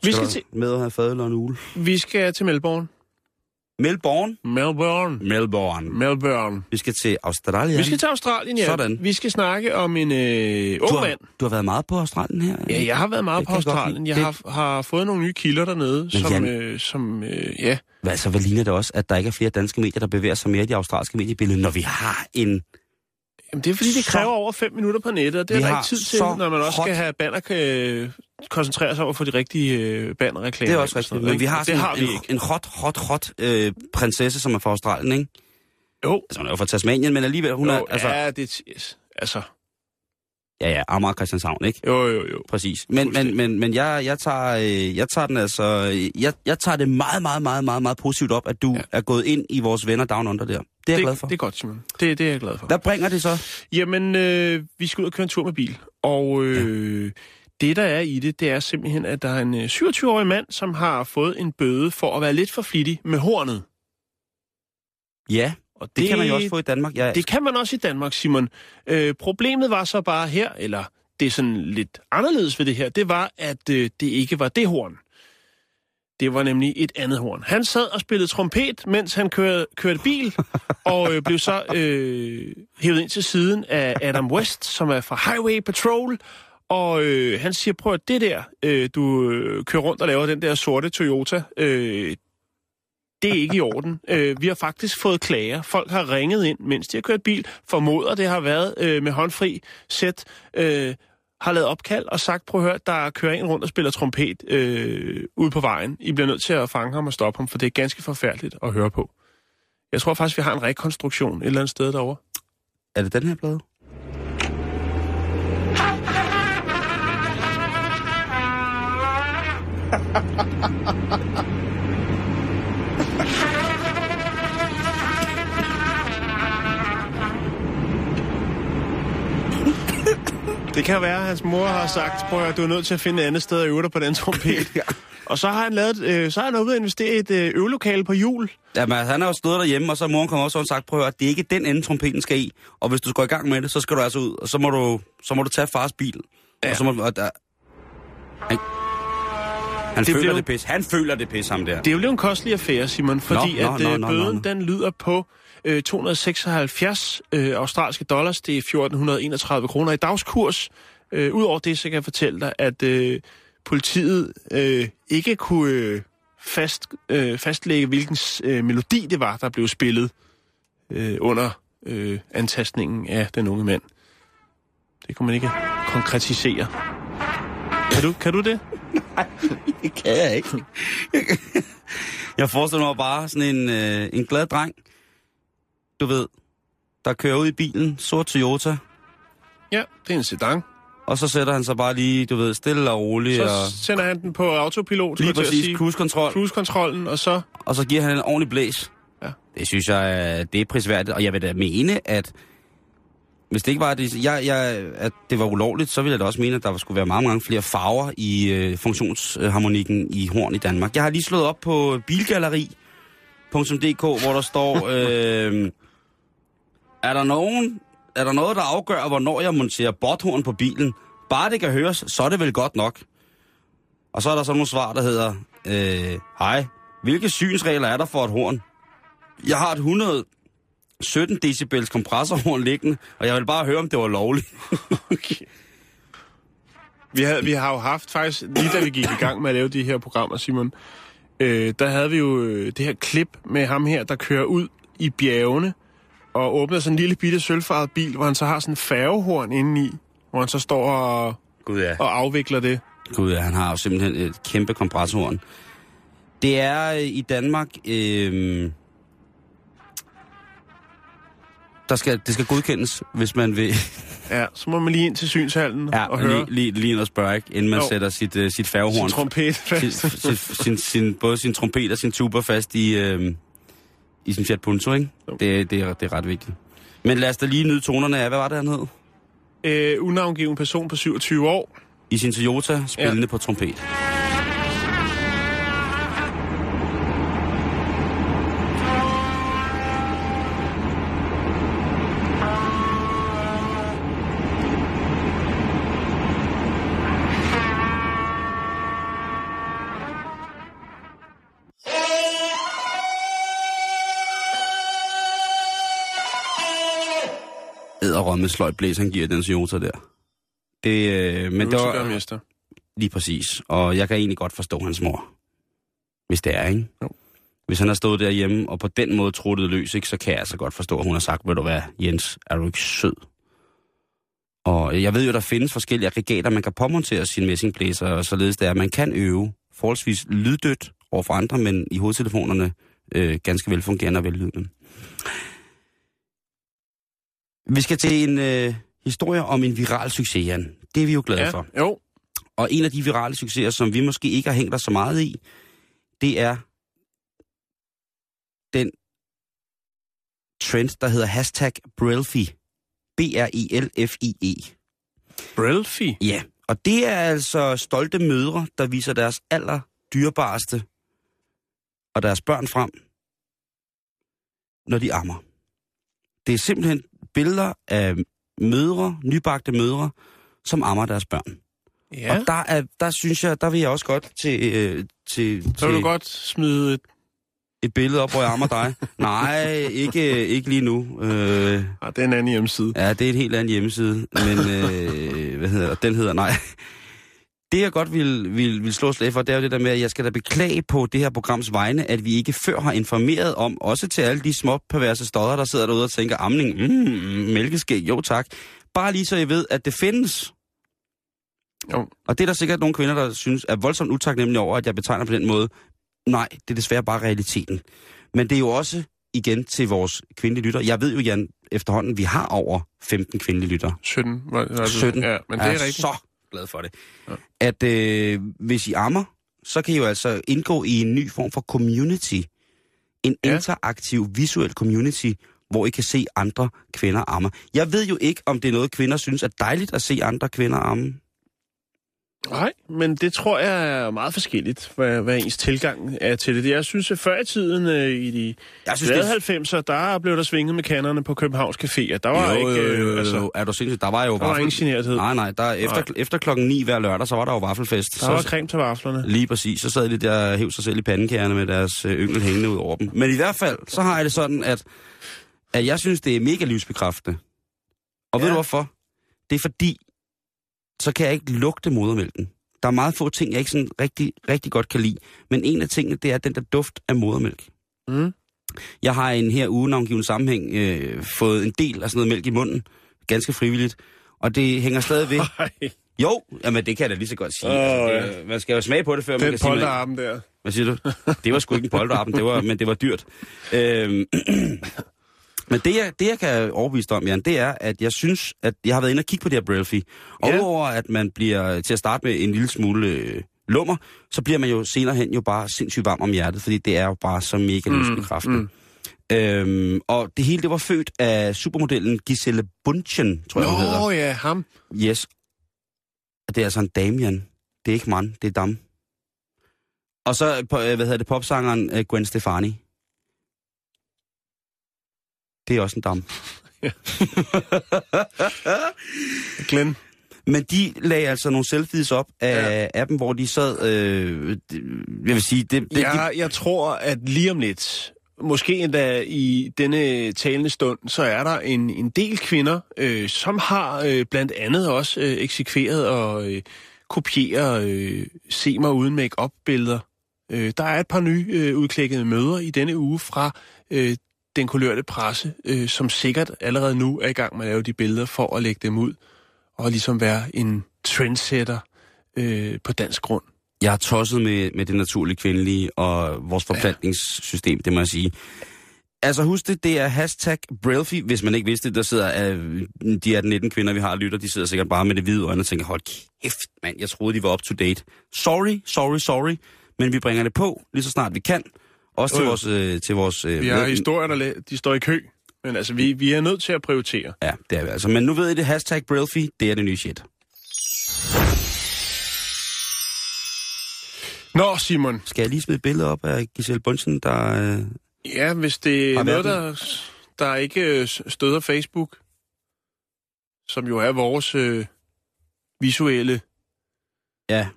vi skal, du til, med at have og en ule. vi skal til Melbourne. Melbourne. Melbourne. Melbourne. Melbourne. Vi skal til Australien. Vi skal til Australien, ja. Sådan. Vi skal snakke om en øh, du, ung har, mand. du har været meget på Australien her. Ja, jeg har været meget Det på jeg Australien. Jeg har, har fået nogle nye kilder dernede, som, Jan- øh, som øh, ja. Hvad, så hvad ligner det også, at der ikke er flere danske medier, der bevæger sig mere i de australske mediebillede, når vi har en... Jamen, det er fordi, det Så- kræver over fem minutter på nettet, og det er der ikke tid til, så når man også hot- skal have banner, kan koncentrere sig over for de rigtige øh, bannerreklamer. Det er også rigtigt. Men vi har, det har vi en, ikke. en hot, hot, hot øh, prinsesse, som er fra Australien, ikke? Jo, Altså, hun er jo fra Tasmanien, men alligevel, hun jo er... Altså, ja, det yes. Altså, ja, ja, Amager Christianshavn, ikke? jo, jo, jo. Præcis. Men, men, men, men jeg, jeg, tager, øh, jeg tager den altså... øh, Jeg, jeg tager det meget, meget, meget, meget, meget positivt op, at du Ja. er gået ind i vores venner Down Under der. Det er jeg det, glad for. Det er godt, Simon. Det, det er jeg glad for. Hvad bringer det så? Jamen, øh, vi skal ud og køre en tur med bil. Og øh, ja. det, der er i det, det er simpelthen, at der er en øh, 27-årig mand, som har fået en bøde for at være lidt for flittig med hornet. Ja, Og det, det kan man jo også få i Danmark. Jeg, Det kan man også i Danmark, Simon. Øh, problemet var så bare her, eller det er sådan lidt anderledes ved det her, det var, at øh, det ikke var det horn. Det var nemlig et andet horn. Han sad og spillede trompet, mens han kørte, kørte bil, og øh, blev så øh, hævet ind til siden af Adam West, som er fra Highway Patrol, og øh, han siger, prøv at det der, øh, du øh, kører rundt og laver den der sorte Toyota, øh, det er ikke i orden. Øh, vi har faktisk fået klager. Folk har ringet ind, mens de har kørt bil. Formoder, det har været øh, med håndfri sæt. Øh, har lavet opkald og sagt, prøv at høre, der kører en rundt og spiller trompet øh, ude på vejen. I bliver nødt til at fange ham og stoppe ham, for det er ganske forfærdeligt at høre på. Jeg tror faktisk, vi har en rekonstruktion et eller andet sted derovre. Er det den her plade? Det kan være, at hans mor har sagt, prøv at du er nødt til at finde et andet sted at øve dig på den trompet. Og så har han lavet, øh, så har han ude at investere i et øh, øvelokale på jul. Jamen, altså, han har jo stået derhjemme, og så har moren kommet også og sagt, prøv at det er ikke den ende, trompeten skal i. Og hvis du skal gå i gang med det, så skal du altså ud, og så må du, så må du tage fars bil. Ja. Og så må, og der, han, han Det føler blev- det pis. Han føler det pis, ham der. Det er jo blevet en kostelig affære, Simon, fordi Nå, nå, at nå, øh, nå, bøden, nå, nå. den lyder på øh, 276 øh, australske dollars. Det er 1431 kroner i dagskurs. Øh, Udover det, så kan jeg fortælle dig, at øh, politiet øh, ikke kunne øh, fast, øh, fastlægge, hvilken øh, melodi det var, der blev spillet øh, under øh, antastningen af den unge mand. Det kunne man ikke konkretisere. Kan du, kan du det? Det kan jeg ikke. jeg forestiller mig bare sådan en, øh, en glad dreng, du ved, der kører ud i bilen, sort Toyota, Ja, det er en sedan. og så sætter han sig bare lige, du ved, stille og roligt, Så og sender han den på autopilot, lige at præcis sige. cruise-kontrol, cruise-kontrollen, og så... og så giver han en ordentlig blæs. Ja. Det synes jeg, øh, det er prisværdigt, og jeg vil da mene, at hvis det ikke var, det, jeg, jeg, at det var ulovligt, så ville jeg da også mene, at der skulle være mange, mange flere farver i øh, funktionsharmonikken i horn i Danmark. Jeg har lige slået op på bilgalleri.dk, hvor der står, øh, er, der nogen, er der noget, der afgør, hvornår jeg monterer botthorn på bilen? Bare det kan høres, så er det vel godt nok. Og så er der sådan nogle svar, der hedder, øh, hej, hvilke synsregler er der for et horn? Jeg har et 117 decibels kompressorhorn liggende, og jeg vil bare høre, om det var lovligt. Okay. Vi, havde, vi har jo haft faktisk, lige da vi gik i gang med at lave de her programmer, Simon, øh, der havde vi jo øh, det her klip med ham her, der kører ud i bjergene og åbner sådan en lille bitte sølvfarvet bil, hvor han så har sådan en færgehorn indeni, hvor han så står og, Gud ja. og afvikler det. Gud ja, han har jo simpelthen et kæmpe kompressorhorn. Det er øh, i Danmark... Øh, der skal, det skal godkendes, hvis man vil Ja, så må man lige ind til synshallen ja, og høre lige, lige, lige ind og spørge, ikke, inden man Jo. sætter sit, uh, sit sin færgehorn, trompet sin, fast. sin, sin, sin, både sin trompet og sin tuba fast i, øh, i sin Fiat Punto, ikke? Jo. Det, det, er, det er ret vigtigt. Men lad os da lige nyde tonerne af, hvad var det, han hed? øh, unavngiven person på 27 år. I sin Toyota, spillende ja. på trompet. Æderrømme sløjt blæs, han giver den Toyota der. Det, øh, men det var, Øvelsegermester. Lige præcis. Og jeg kan egentlig godt forstå hans mor. Hvis det er, ikke? Jo. Hvis han har stået derhjemme og på den måde truttet løs, ikke, så kan jeg altså godt forstå, at hun har sagt, ved du hvad, Jens, er du ikke sød? Og jeg ved jo, der findes forskellige aggregater, man kan påmontere sin messingblæser, og således det er, at man kan øve forholdsvis lyddødt over for andre, men i hovedtelefonerne øh, ganske velfungerende og vellydende. Vi skal til en øh, historie om en viral succes, Jan. Det er vi jo glade Ja, for. jo. Og en af de virale succeser, som vi måske ikke har hængt os så meget i, det er den trend, der hedder hashtag Brilfi. B-R-I-L-F-I-E. Brilfi. Ja, og det er altså stolte mødre, der viser deres aller dyrebareste og deres børn frem, når de ammer. Det er simpelthen billeder af mødre, nybagte mødre, som ammer deres børn. Ja, Og der, er, der synes jeg, der vil jeg også godt til, øh, til, så til vil du godt smide et... et billede op, hvor jeg ammer dig. Nej, ikke, ikke lige nu. Øh, Ah, det er en anden hjemmeside. ja, det er en helt anden hjemmeside, men øh, hvad hedder den hedder, nej. Det jeg godt vil, vil, vil slå slag for, det er jo det der med, at jeg skal da beklage på det her programs vegne, at vi ikke før har informeret om, også til alle de små perverse stodder, der sidder derude og tænker, amning, mm, mælkeskæg, jo tak. Bare lige så I ved, at det findes. Jo. Og det er der sikkert nogle kvinder, der synes er voldsomt utaknemmelige over, at jeg betegner på den måde. Nej, det er desværre bare realiteten. Men det er jo også igen til vores kvindelige lytter. Jeg ved jo, Jan, efterhånden, vi har over 15 kvindelige lytter. 17. Var, var det- 17. Ja, men det er, rigtigt. så glad for det. Ja. At øh, hvis I ammer, så kan I jo altså indgå i en ny form for community. En Ja. interaktiv, visuel community, hvor I kan se andre kvinder amme. Jeg ved jo ikke, om det er noget, kvinder synes er dejligt at se andre kvinder amme. Nej, men det tror jeg er meget forskelligt, hvad, hvad ens tilgang er til det. Jeg synes, at før i tiden, øh, i de Jeg synes, glade det 90'er, der blev der svinget med kannerne på Københavns Caféer. Der var ikke... Øh, altså, er du sindssygt? Der var jo der var vaffel- ingen generthed. Nej, nej, der, efter, Nej. efter klokken 9 hver lørdag, så var der jo vaffelfest. Der var så, creme til vaflerne. Lige præcis. Så sad de der og hævde sig selv i pandekærne med deres øh, yngel hængende ud over dem. Men i hvert fald, så har jeg det sådan, at, at jeg synes, det er mega livsbekræftende. Og ja. ved du hvorfor? Det er fordi, så kan jeg ikke lugte modermælken. Der er meget få ting, jeg ikke sådan rigtig, rigtig godt kan lide. Men en af tingene, det er den der duft af modermælk. Mm. Jeg har en her uge navngiven sammenhæng øh, fået en del af sådan noget mælk i munden. Ganske frivilligt. Og det hænger stadig ved. Ej, Jo, jamen det kan jeg da lige så godt sige. Åh, altså, ja. det, man skal jo smage på det, før man den kan sige... man- polterarmen der. hvad siger du? Det var sgu ikke en polterappen, det var, men det var dyrt. Øhm, men det jeg, det, jeg kan overbevise om, Jan, det er, at jeg synes, at jeg har været inde og kigge på det her Brailfy. Og Ja. udover at man bliver til at starte med en lille smule øh, lummer, så bliver man jo senere hen jo bare sindssygt varm om hjertet, fordi det er jo bare så mega livsbekræftende. mm. Øhm, og det hele, det var født af supermodellen Giselle Bundchen, tror jeg, hun hedder. Nå ja, ham. Yes. Og Det er altså en dame, Jan. Det er ikke mand, det er dam. Og så, øh, hvad hedder det, popsangeren øh, Gwen Stefani. Det er også en dam. Glenn. Men de lagde altså nogle selfies op af, Ja. ja. dem, hvor de sad, øh, jeg vil sige, det, det, de, Jeg, tror, at lige om lidt, måske endda i denne talende stund, så er der en, en del kvinder, øh, som har øh, blandt andet også øh, eksekveret og øh, kopieret øh, Se mig uden make-up billeder. Øh, der er et par nye øh, udklækkede møder i denne uge fra øh, den kulørte presse, øh, som sikkert allerede nu er i gang med at lave de billeder for at lægge dem ud og ligesom være en trendsetter øh, på dansk grund. jeg er tosset med, med det naturlige kvindelige og vores forplantningssystem, det må jeg sige. Altså husk det, det er hashtag Brailfy, hvis man ikke vidste det, der sidder, øh, de er 19 kvinder, vi har lytter, de sidder sikkert bare med det hvide øjne og tænker, hold kæft, mand, jeg troede, de var up to date. Sorry, sorry, sorry, men vi bringer det på, lige så snart vi kan. Også til Øh. vores... Øh, til vores øh, Vi har historier, der de står i kø. Men altså, vi, vi er nødt til at prioritere. Ja, det er vi altså. Men nu ved I det, hashtag Brailfy, det er det nye shit. Nå, Simon. Skal jeg lige smide et billede op af Giselle Bunsen, der... Øh, Ja, hvis det er noget, der, der ikke øh, støder Facebook, som jo er vores øh, visuelle... ja,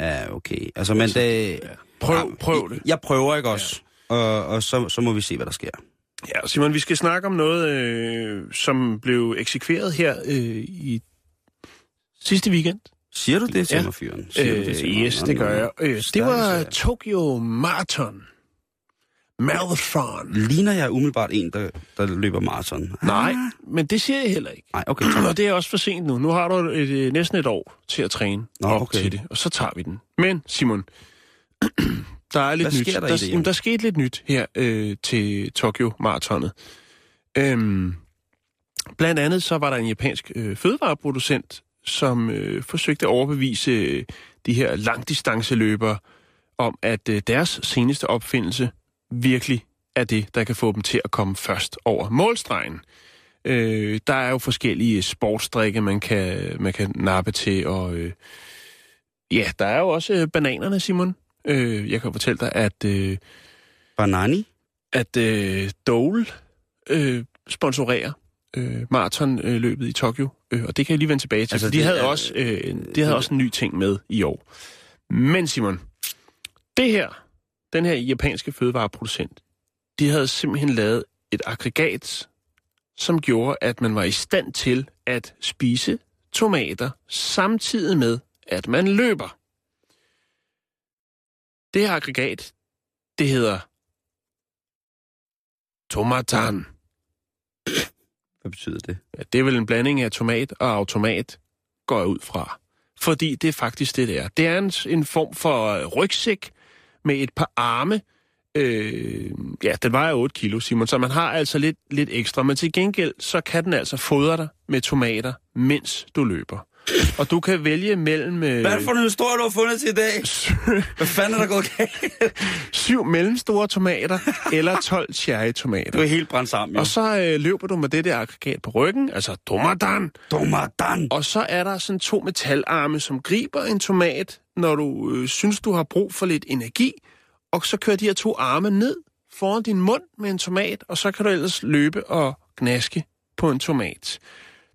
ja, okay. Altså, men Altså, det... Ja. Prøv, prøv det. Jeg, prøver ikke også. Ja. Og, og så, så må vi se, hvad der sker. Ja, Simon, vi skal snakke om noget, øh, som blev eksekveret her øh, i sidste weekend. Siger du det til Ja. mig, fyren? Siger du Øh, til mig? yes, det gør jeg. Øh, det var. Tokyo Marathon. Marathon. Ligner jeg umiddelbart en, der, der løber maraton? Nej, men det siger jeg heller ikke. Nej, okay. tak. Og det er også for sent nu. Nu har du et, øh, næsten et år til at træne Nå, op okay. til det, og så tager vi den. Men, Simon, der er lidt Hvad nyt. sker der i der, det, jamen, der skete lidt nyt her øh, til Tokyo Maratonet. Øhm, blandt andet så var der en japansk øh, fødevareproducent, som øh, forsøgte at overbevise øh, de her langdistanceløbere om, at øh, deres seneste opfindelse virkelig er det, der kan få dem til at komme først over målstregen. Øh, der er jo forskellige sportsdrikke, man kan, man kan nappe til, og øh, ja, der er jo også øh, bananerne, Simon. Øh, jeg kan fortælle dig, at, øh, Banani? at øh, Dole øh, sponsorerer øh, maratonløbet i Tokyo, øh, og det kan jeg lige vende tilbage til, Altså, for de det havde, er- også, øh, de havde også en ny ting med i år. Men Simon, det her, den her japanske fødevareproducent, de havde simpelthen lavet et aggregat, som gjorde, at man var i stand til at spise tomater, samtidig med, at man løber. Det her aggregat, det hedder tomatan. Hvad betyder det? Ja, det er vel en blanding af tomat og automat, går jeg ud fra. Fordi det er faktisk det, det er. Det er en, en form for øh, rygsæk med et par arme. Øh, ja, den vejer 8 kilo, Simon, så man har altså lidt, lidt ekstra. Men til gengæld, så kan den altså fodre dig med tomater, mens du løber. Og du kan vælge mellem øh, Hvad for en historie, du har fundet til i dag? Hvad fanden er der gået galt? syv mellemstore tomater eller 12 cherrytomater. Du er helt brændt sammen, jo. Og så øh, løber du med det der aggregat på ryggen, altså tomaten. Tomaten. Og så er der sådan to metalarme, som griber en tomat, når du øh, synes, du har brug for lidt energi. Og så kører de her to arme ned foran din mund med en tomat, og så kan du ellers løbe og gnaske på en tomat.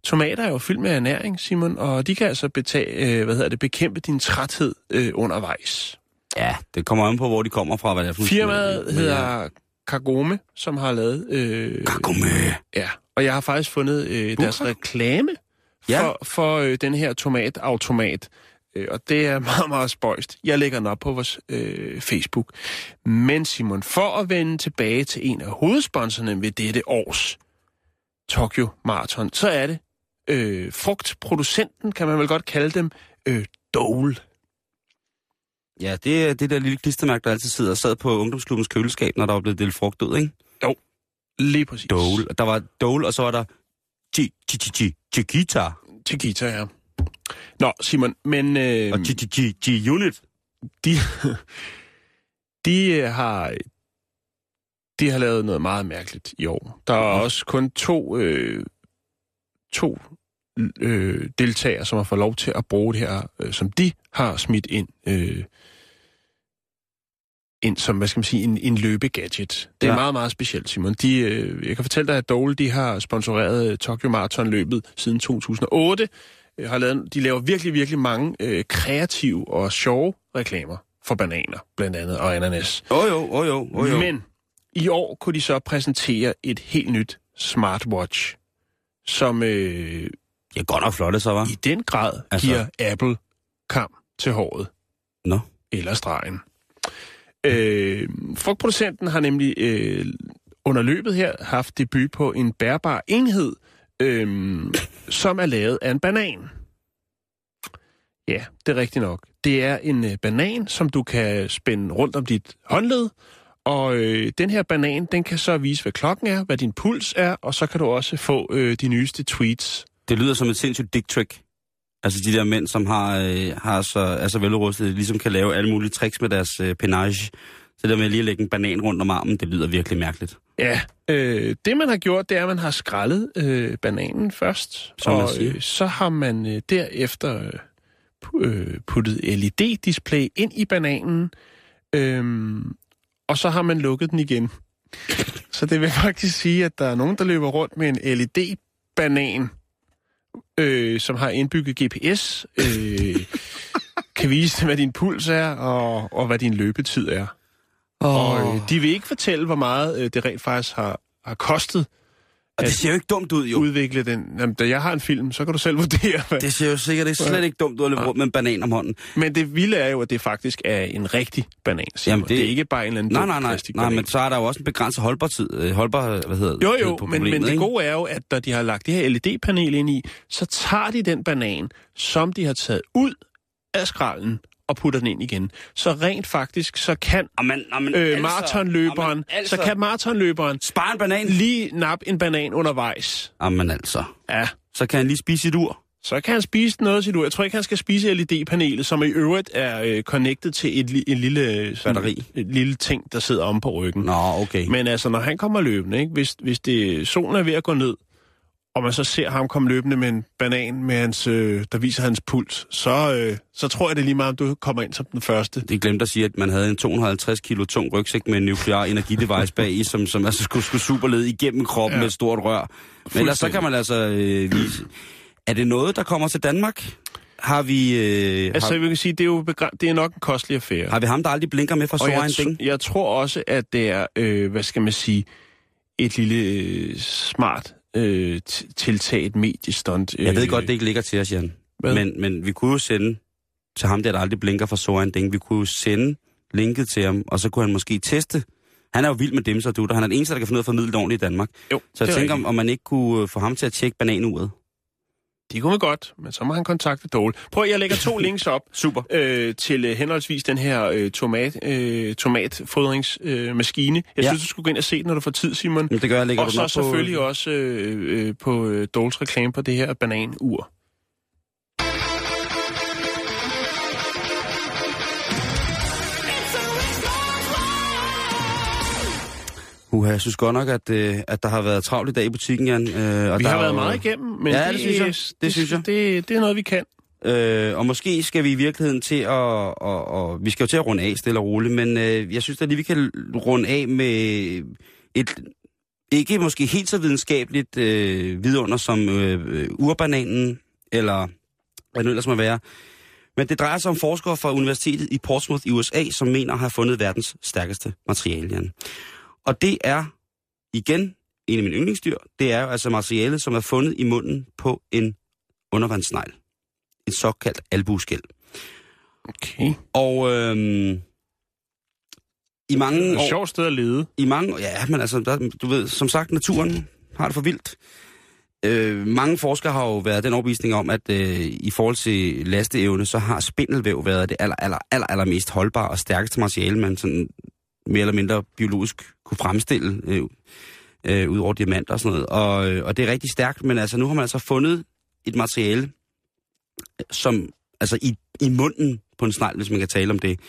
Tomater er jo fyldt med ernæring, Simon, og de kan altså betage, øh, hvad hedder det, bekæmpe din træthed øh, undervejs. Ja, det kommer an på, hvor de kommer fra, hvad det er for Firmaet Men hedder Kagome, som har lavet... Øh, Kagome. Ja, og jeg har faktisk fundet øh, deres reklame Ja. for, for øh, den her tomatautomat. Øh, og det er meget, meget spøjst. Jeg lægger den op på vores øh, Facebook. Men Simon, for at vende tilbage til en af hovedsponsorerne ved dette års Tokyo Marathon, så er det øh, frugtproducenten, kan man vel godt kalde dem, øh, Dole. Ja, det er det der lille klistermærke, der altid sidder og sad på ungdomsklubbens køleskab, når der var blevet delt frugt ud, ikke? Lige præcis. Dole. Der var Dole, og så var der Chi- Chi- Chi- Chi- Chiquita Chiquita, ja. Nå, Simon, men... Øh, og Chi- Chi- Chi- Chi Unit. de, de øh, har de har lavet noget meget mærkeligt i år. Der er også kun to øh, to øh, deltagere, som har fået lov til at bruge det her, øh, som de har smidt ind, øh, ind som, hvad skal man sige, en, en løbegadget. Det er Ja. meget, meget specielt, Simon. De, øh, jeg kan fortælle dig, at Dole, de har sponsoreret øh, Tokyo Marathon-løbet siden 2008. Øh, har lavet, de laver virkelig, virkelig mange øh, kreative og sjove reklamer for bananer, blandt andet, og ananas. Åh oh, jo, åh oh, jo, åh oh, jo. Men i år kunne de så præsentere et helt nyt smartwatch, som øh, Ja, godt nok flotte, så var. i den grad Altså- giver Apple kam til håret. Nå. Eller stregen. Øh, frugtproducenten har nemlig øh, under løbet her haft debut på en bærbar enhed, øh, som er lavet af en banan. Ja, det er rigtigt nok. Det er en øh, banan, som du kan spænde rundt om dit håndled, og øh, den her banan, den kan så vise, hvad klokken er, hvad din puls er, og så kan du også få øh, de nyeste tweets. Det lyder som et sindssygt dick trick. Altså de der mænd, som har, øh, har så, er så velrustet, ligesom kan lave alle mulige tricks med deres øh, penage. Så der med lige at lægge en banan rundt om armen, det lyder virkelig mærkeligt. Ja, øh, det man har gjort, det er, at man har skrællet øh, bananen først, Som og øh, så har man øh, derefter øh, øh, puttet LED-display ind i bananen, øh, og så har man lukket den igen. Så det vil faktisk sige, at der er nogen, der løber rundt med en LED-banan, øh, som har indbygget GPS, øh, kan vise, hvad din puls er, og, og hvad din løbetid er. Og øh, de vil ikke fortælle, hvor meget øh, det rent faktisk har, har kostet Og det ser jo ikke dumt ud, jo. udvikle den. Jamen, da jeg har en film, så kan du selv vurdere. Hvad. Det ser jo sikkert det er slet ikke dumt ud at løbe rundt med en banan om hånden. Men det vilde er jo, at det faktisk er en rigtig banan. Jamen, det... det- er ikke bare en eller anden Nej, nej, nej. Nej, men så er der jo også en begrænset holdbartid. øh, Holdbar, hvad hedder Jo, jo, på men, men det gode er jo, at når de har lagt det her LED-panel ind i, så tager de den banan, som de har taget ud af skralden, og putter den ind igen. Så rent faktisk, så kan Amen, amen, øh, altså, maratonløberen, amen, altså. så kan maratonløberen Spar en banan. lige nappe en banan undervejs. Jamen altså. Ja, Så kan han lige spise et ur. så kan han spise noget til du. Jeg tror ikke, han skal spise LED-panelet, som i øvrigt er øh, connected til et, li- en lille, sådan, Batteri. et lille ting, der sidder om på ryggen. Nå, okay. Men altså, når han kommer løbende, ikke? Hvis, hvis det, solen er ved at gå ned, og man så ser ham komme løbende med en banan, med hans, øh, der viser hans puls, så, øh, så tror jeg det lige meget, om du kommer ind som den første. Det glemte at sige, at man havde en 250 kilo tung rygsæk med en nuklear energidevice bag i, som, som altså skulle, skulle superlede igennem kroppen ja. Med et stort rør. Men ellers så kan man altså øh, vise... Er det noget, der kommer til Danmark? Har vi, øh, Altså, har, vi kan sige, det er jo begræn- det er nok en kostelig affære. har vi ham, der aldrig blinker med fra Soren tr- Ding? jeg tror også, at det er, øh, hvad skal man sige, et lille øh, smart øh, t- tiltaget mediestunt. Øh, Jeg ved godt, det ikke ligger til os, Jan. Hvad? Men, men vi kunne jo sende til ham der, der aldrig blinker for så en ding. Vi kunne jo sende linket til ham, og så kunne han måske teste. Han er jo vild med dem, så du, han er den eneste, der kan finde ud af at formidle ordentligt i Danmark. Jo, Så jeg er tænker, om, om man ikke kunne øh, få ham til at tjekke bananuret. De kunne godt, men så må han kontakte Dole. Prøv, jeg lægger to links op. Super. Øh, til øh, henholdsvis den her øh, tomat, øh, tomatfodringsmaskine. Øh, jeg Ja. synes, du skulle gå ind og se den, når du får tid, Simon. Men det gør jeg, lægger Og så op på- selvfølgelig også øh, øh, på øh, Doles reklame på det her bananur. Uh, jeg synes godt nok, at, øh, at der har været travlt i dag i butikken, Jan. Øh, og Vi der har været jo- meget igennem, men Ja, det synes jeg. Det synes jeg. Det, det er noget, vi kan. Øh, og måske skal vi i virkeligheden til at... Og, og, vi skal jo til at runde af stille og roligt, men øh, jeg synes da lige, vi kan runde af med et ikke måske helt så videnskabeligt øh, vidunder som øh, urbananen, eller hvad det nu ellers må være. Men det drejer sig om forskere fra Universitetet i Portsmouth i USA, som mener at have fundet verdens stærkeste materiale. Jan. Og det er igen en af mine yndlingsdyr. Det er jo altså materiale, som er fundet i munden på en undervandssnegl. Et såkaldt albueskæld. Okay. Og øhm, i mange år... sjovt sted at lede. I mange, ja, men altså, der, du ved, som sagt, naturen har det for vildt. Øh, mange forskere har jo været den overbevisning om, at øh, i forhold til lasteevne, så har spindelvæv været det aller, aller, aller, aller mest holdbare og stærkeste materiale, man sådan mere eller mindre biologisk kunne fremstille øh, øh, ud over diamanter og sådan noget. Og, øh, og det er rigtig stærkt, men altså nu har man altså fundet et materiale, som altså i, i munden på en snegl, hvis man kan tale om det,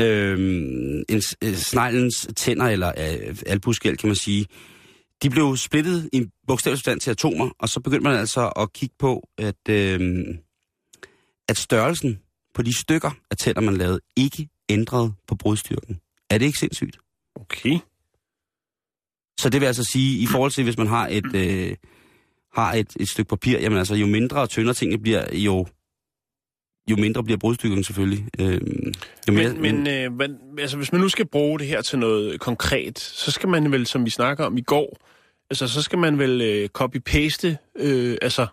øh, en, øh, sneglens tænder, eller øh, albuskæl, kan man sige, de blev splittet i bogstavelig forstand til atomer, og så begyndte man altså at kigge på, at, øh, at størrelsen på de stykker af tænder, man lavede, ikke ændrede på brudstyrken. Er det ikke sindssygt? Okay. Så det vil altså sige, i forhold til, hvis man har et, øh, har et, et stykke papir, jamen altså, jo mindre og tyndere tingene bliver, jo, jo mindre bliver brudstyrken selvfølgelig. Øh, jo mere, Men, men øh, hvad, altså, hvis man nu skal bruge det her til noget konkret, så skal man vel, som vi snakker om i går, altså, så skal man vel øh, copy-paste, øh, altså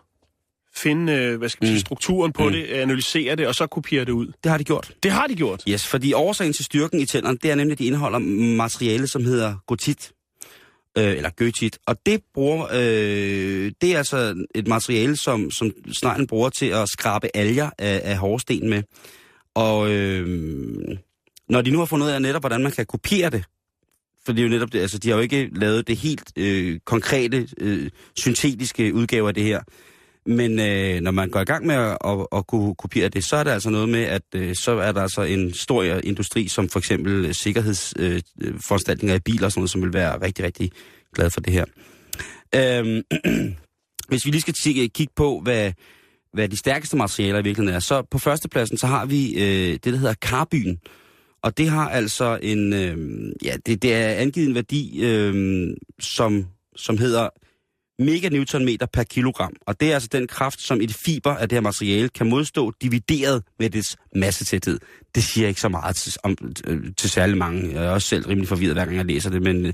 finde, øh, hvad skal man sige, Mm. strukturen på Mm. det, analysere det, og så kopiere det ud. det har de gjort. Det har de gjort. Yes, fordi årsagen til styrken i tænderne, det er nemlig, at de indeholder materiale, som hedder gotit, øh, eller gøtit. Og det bruger, øh, det er altså et materiale, som, som sneglen bruger til at skrabe alger af, af hårsten med. Og øh, når de nu har fundet ud af netop, hvordan man kan kopiere det, for det er jo netop det, altså de har jo ikke lavet det helt øh, konkrete, øh, syntetiske udgave af det her. Men øh, når man går i gang med at, at, at kunne kopiere det, så er der altså noget med, at øh, så er der altså en stor industri, som for eksempel sikkerhedsforanstaltninger øh, øh i biler og sådan noget, som vil være rigtig, rigtig glad for det her. Øh, hvis vi lige skal kigge, kigge på, hvad, hvad de stærkeste materialer i virkeligheden er, så på førstepladsen, så har vi øh, det, der hedder karbyn. Og det har altså en, øh, ja, det, det er angivet en værdi, øh, som, som hedder meganewtonmeter per kilogram. Og det er altså den kraft, som et fiber af det her materiale kan modstå, divideret med dets massetæthed. Det siger ikke så meget til, om, øh, til særlig mange. Jeg er også selv rimelig forvirret, hver gang jeg læser det, men øh,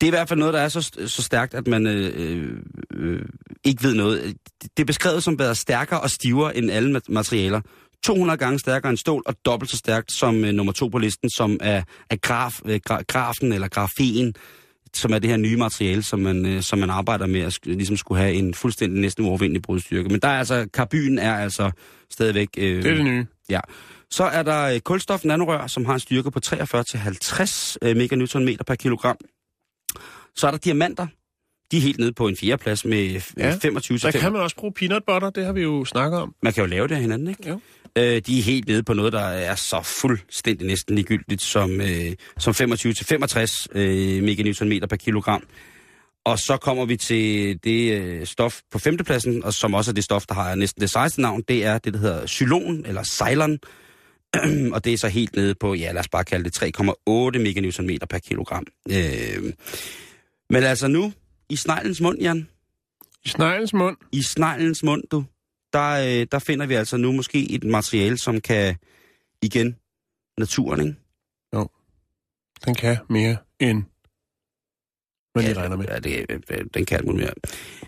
det er i hvert fald noget, der er så, så stærkt, at man øh, øh, øh, ikke ved noget. Det er beskrevet som været stærkere og stivere end alle materialer. 200 gange stærkere end stål, og dobbelt så stærkt som øh, nummer to på listen, som er, er graf, øh, gra, grafen eller grafen, som er det her nye materiale, som man, øh, som man arbejder med at ligesom skulle have en fuldstændig næsten uovervindelig brudstyrke. Men der er altså, karbyen er altså stadigvæk... Øh, Det er det nye. Ja. Så er der øh, kulstof nanorør, som har en styrke på 43-50 øh, meganewtonmeter per kilogram. Så er der diamanter. De er helt nede på en fjerdeplads med Ja, ja, 25 Så kan man også bruge peanut butter, det har vi jo snakket om. man kan jo lave det af hinanden, ikke? Jo. Øh, de er helt nede på noget, der er så fuldstændig næsten ligegyldigt som, øh, som 25-65 øh, meganewtonmeter per kilogram. Og så kommer vi til det øh, stof på femtepladsen, og som også er det stof, der har næsten det sejeste navn, det er det, der hedder xylon, eller Ceylon. og det er så helt nede på, ja lad os bare kalde det 3,8 meganewtonmeter per kilogram. Øh, men altså nu, i sneglens mund, Jan, I sneglens mund. i sneglens mund, du, der, øh, der finder vi altså nu måske et materiale, som kan, igen, naturen, ikke? Den kan mere end Men I regner med. Ja, det, den kan alt mere.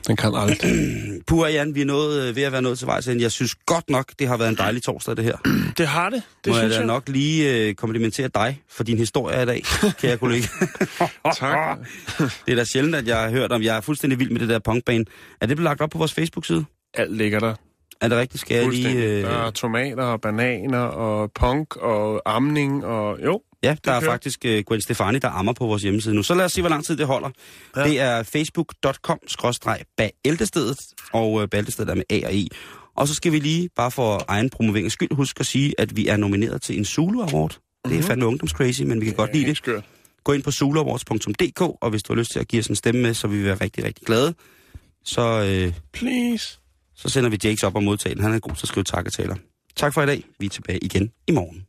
Den kan aldrig. Pur Jan, vi er nået, øh, ved at være nået til vejs. Jeg synes godt nok, det har været en dejlig torsdag, det her. Det har det. Det Må jeg synes da jeg. nok lige øh, komplimentere dig for din historie i dag, kære kollega. Tak. det er da sjældent, at jeg har hørt om, jeg er fuldstændig vild med det der punkbane. Er det blevet lagt op på vores Facebook-side? Alt ligger der. Er det rigtigt? Skal jeg lige... Fuldstændig. Der er Øh... tomater og bananer og punk og amning og... Jo, Ja, der er faktisk uh, Gwen Stefani, der ammer på vores hjemmeside nu. Så lad os se, hvor lang tid det holder. Ja. Ja. Det er facebook.com-bæltestedet, og uh, bæltestedet er med A og I. Og så skal vi lige, bare for egen promoveringens skyld, huske at sige, at vi er nomineret til en Zulu Award. Det er fandme ungdomscrazy, men vi kan godt lide det. Skørt. Gå ind på zuluawards.dk, og hvis du har lyst til at give os en stemme med, så vil vi være rigtig, rigtig glade. Så, øh, Please så sender vi Jakes op og modtager den. Han er god til at skrive takketaler. Tak for i dag. Vi er tilbage igen i morgen.